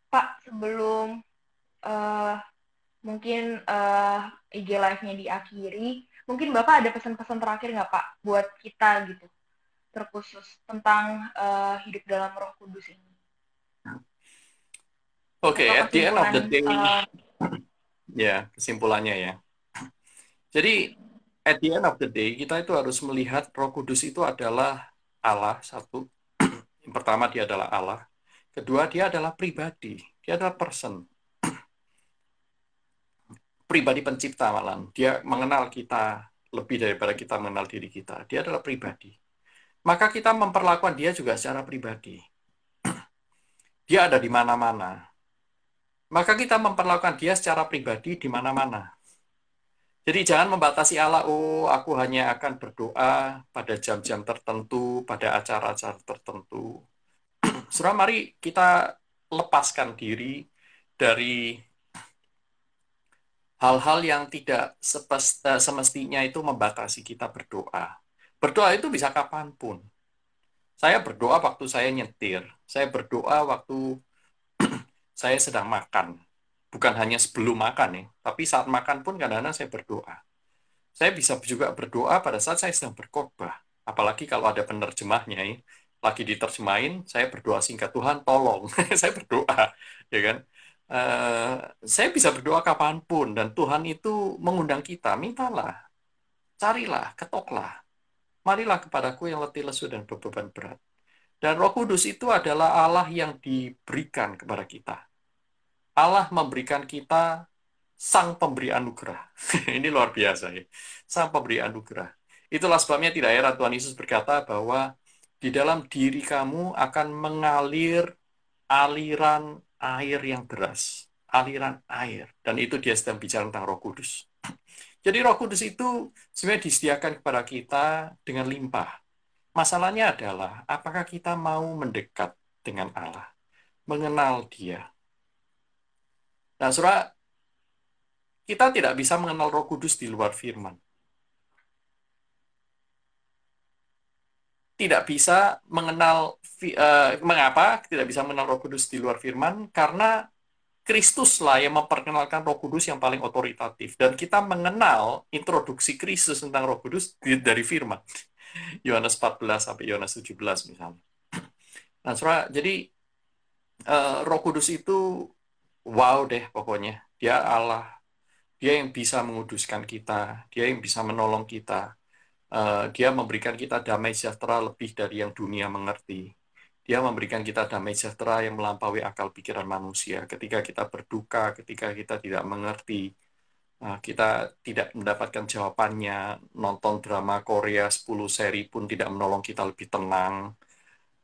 Pak, sebelum uh, mungkin uh, eh, IG live-nya diakhiri, mungkin Bapak ada pesan-pesan terakhir nggak Pak buat kita gitu, terkhusus tentang uh, hidup dalam Roh Kudus ini? Oke, okay, at the end of the day, uh, ya kesimpulannya ya. Jadi at the end of the day kita itu harus melihat Roh Kudus itu adalah Allah satu. Yang pertama dia adalah Allah Kedua, dia adalah pribadi. Dia adalah person. pribadi pencipta malam. Dia mengenal kita lebih daripada kita mengenal diri kita. Dia adalah pribadi. Maka kita memperlakukan dia juga secara pribadi. dia ada di mana-mana. Maka kita memperlakukan dia secara pribadi di mana-mana. Jadi jangan membatasi Allah, oh aku hanya akan berdoa pada jam-jam tertentu, pada acara-acara tertentu. Surah mari kita lepaskan diri dari hal-hal yang tidak eh, semestinya itu membatasi kita berdoa. Berdoa itu bisa kapan pun. Saya berdoa waktu saya nyetir, saya berdoa waktu saya sedang makan. Bukan hanya sebelum makan ya, tapi saat makan pun kadang-kadang saya berdoa. Saya bisa juga berdoa pada saat saya sedang berkhotbah. Apalagi kalau ada penerjemahnya ya. Lagi diterjemahin, saya berdoa singkat, Tuhan tolong. saya berdoa, ya kan Uh, saya bisa berdoa kapan pun dan Tuhan itu mengundang kita, mintalah, carilah, ketoklah, marilah kepadaku yang letih lesu dan beban berat. Dan Roh Kudus itu adalah Allah yang diberikan kepada kita. Allah memberikan kita sang pemberi anugerah. Ini luar biasa ya. Sang pemberi anugerah. Itulah sebabnya tidak heran Tuhan Yesus berkata bahwa di dalam diri kamu akan mengalir aliran air yang deras, aliran air. Dan itu dia sedang bicara tentang roh kudus. Jadi roh kudus itu sebenarnya disediakan kepada kita dengan limpah. Masalahnya adalah apakah kita mau mendekat dengan Allah, mengenal dia. Nah, surah kita tidak bisa mengenal roh kudus di luar firman. tidak bisa mengenal uh, mengapa tidak bisa mengenal Roh Kudus di luar firman karena Kristuslah yang memperkenalkan Roh Kudus yang paling otoritatif dan kita mengenal introduksi Kristus tentang Roh Kudus dari firman. Yohanes 14 sampai Yohanes 17 misalnya. Nah, Saudara, jadi uh, Roh Kudus itu wow deh pokoknya. Dia Allah. Dia yang bisa menguduskan kita, dia yang bisa menolong kita, Uh, dia memberikan kita damai sejahtera lebih dari yang dunia mengerti. Dia memberikan kita damai sejahtera yang melampaui akal pikiran manusia. Ketika kita berduka, ketika kita tidak mengerti, uh, kita tidak mendapatkan jawabannya, nonton drama Korea 10 seri pun tidak menolong kita lebih tenang,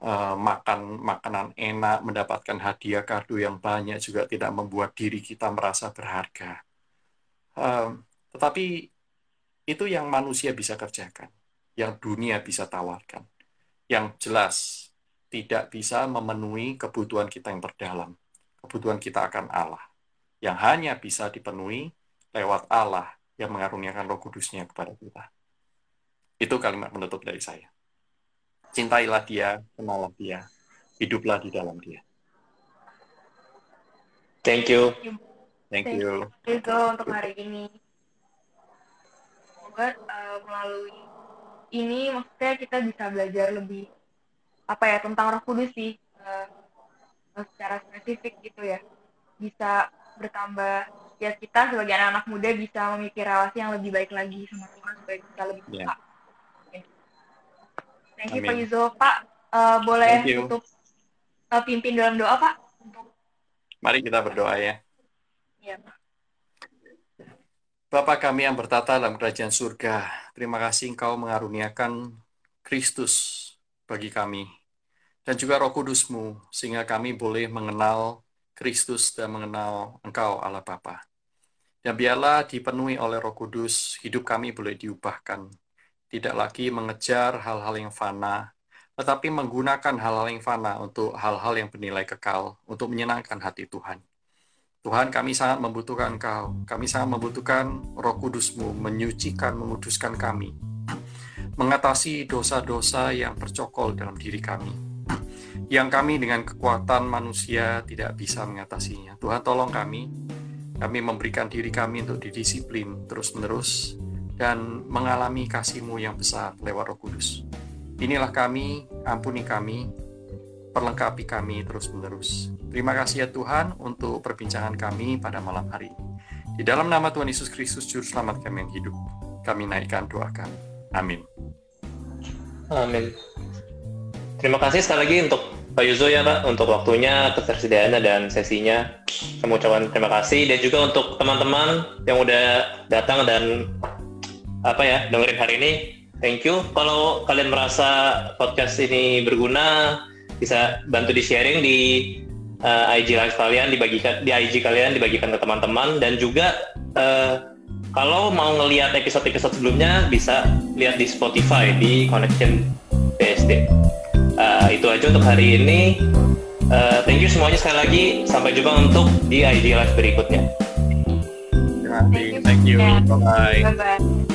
uh, makan makanan enak, mendapatkan hadiah kado yang banyak juga tidak membuat diri kita merasa berharga. Uh, tetapi itu yang manusia bisa kerjakan, yang dunia bisa tawarkan, yang jelas tidak bisa memenuhi kebutuhan kita yang terdalam, kebutuhan kita akan Allah, yang hanya bisa dipenuhi lewat Allah yang mengaruniakan roh kudusnya kepada kita. Itu kalimat menutup dari saya. Cintailah dia, kenalah dia, hiduplah di dalam dia. Thank you. Thank you. Thank you untuk hari ini semoga uh, melalui ini maksudnya kita bisa belajar lebih apa ya tentang Roh Kudus sih uh, secara spesifik gitu ya bisa bertambah ya kita sebagai anak-anak muda bisa memiliki relasi yang lebih baik lagi sama Tuhan supaya kita lebih yeah. Iya. Okay. Thank you Pak Yuzo Pak uh, boleh untuk uh, pimpin dalam doa Pak untuk Mari kita berdoa ya. Iya Pak. Bapa kami yang bertata dalam kerajaan surga, terima kasih Engkau mengaruniakan Kristus bagi kami, dan juga roh kudusmu, sehingga kami boleh mengenal Kristus dan mengenal Engkau Allah Bapa. Dan biarlah dipenuhi oleh roh kudus, hidup kami boleh diubahkan, tidak lagi mengejar hal-hal yang fana, tetapi menggunakan hal-hal yang fana untuk hal-hal yang bernilai kekal, untuk menyenangkan hati Tuhan. Tuhan kami sangat membutuhkan Engkau. Kami sangat membutuhkan roh kudusmu menyucikan, menguduskan kami. Mengatasi dosa-dosa yang tercokol dalam diri kami. Yang kami dengan kekuatan manusia tidak bisa mengatasinya. Tuhan tolong kami. Kami memberikan diri kami untuk didisiplin terus-menerus dan mengalami kasih-Mu yang besar lewat roh kudus. Inilah kami, ampuni kami, perlengkapi kami terus-menerus. Terima kasih ya Tuhan untuk perbincangan kami pada malam hari. Di dalam nama Tuhan Yesus Kristus, Juru Selamat kami yang hidup, kami naikkan doa kami. Amin. Amin. Terima kasih sekali lagi untuk Pak Yuzo ya Pak untuk waktunya, ketersediaannya dan sesinya. Saya ucapkan terima kasih dan juga untuk teman-teman yang udah datang dan apa ya dengerin hari ini. Thank you. Kalau kalian merasa podcast ini berguna, bisa bantu di sharing di uh, eh, IG live kalian, dibagikan di IG kalian, dibagikan ke teman-teman dan juga uh, kalau mau ngelihat episode-episode sebelumnya bisa lihat di Spotify di Connection PSD. Uh, itu aja untuk hari ini. Uh, thank you semuanya sekali lagi. Sampai jumpa untuk di IG live berikutnya. Terima kasih. Thank you. Bye bye. Bye bye.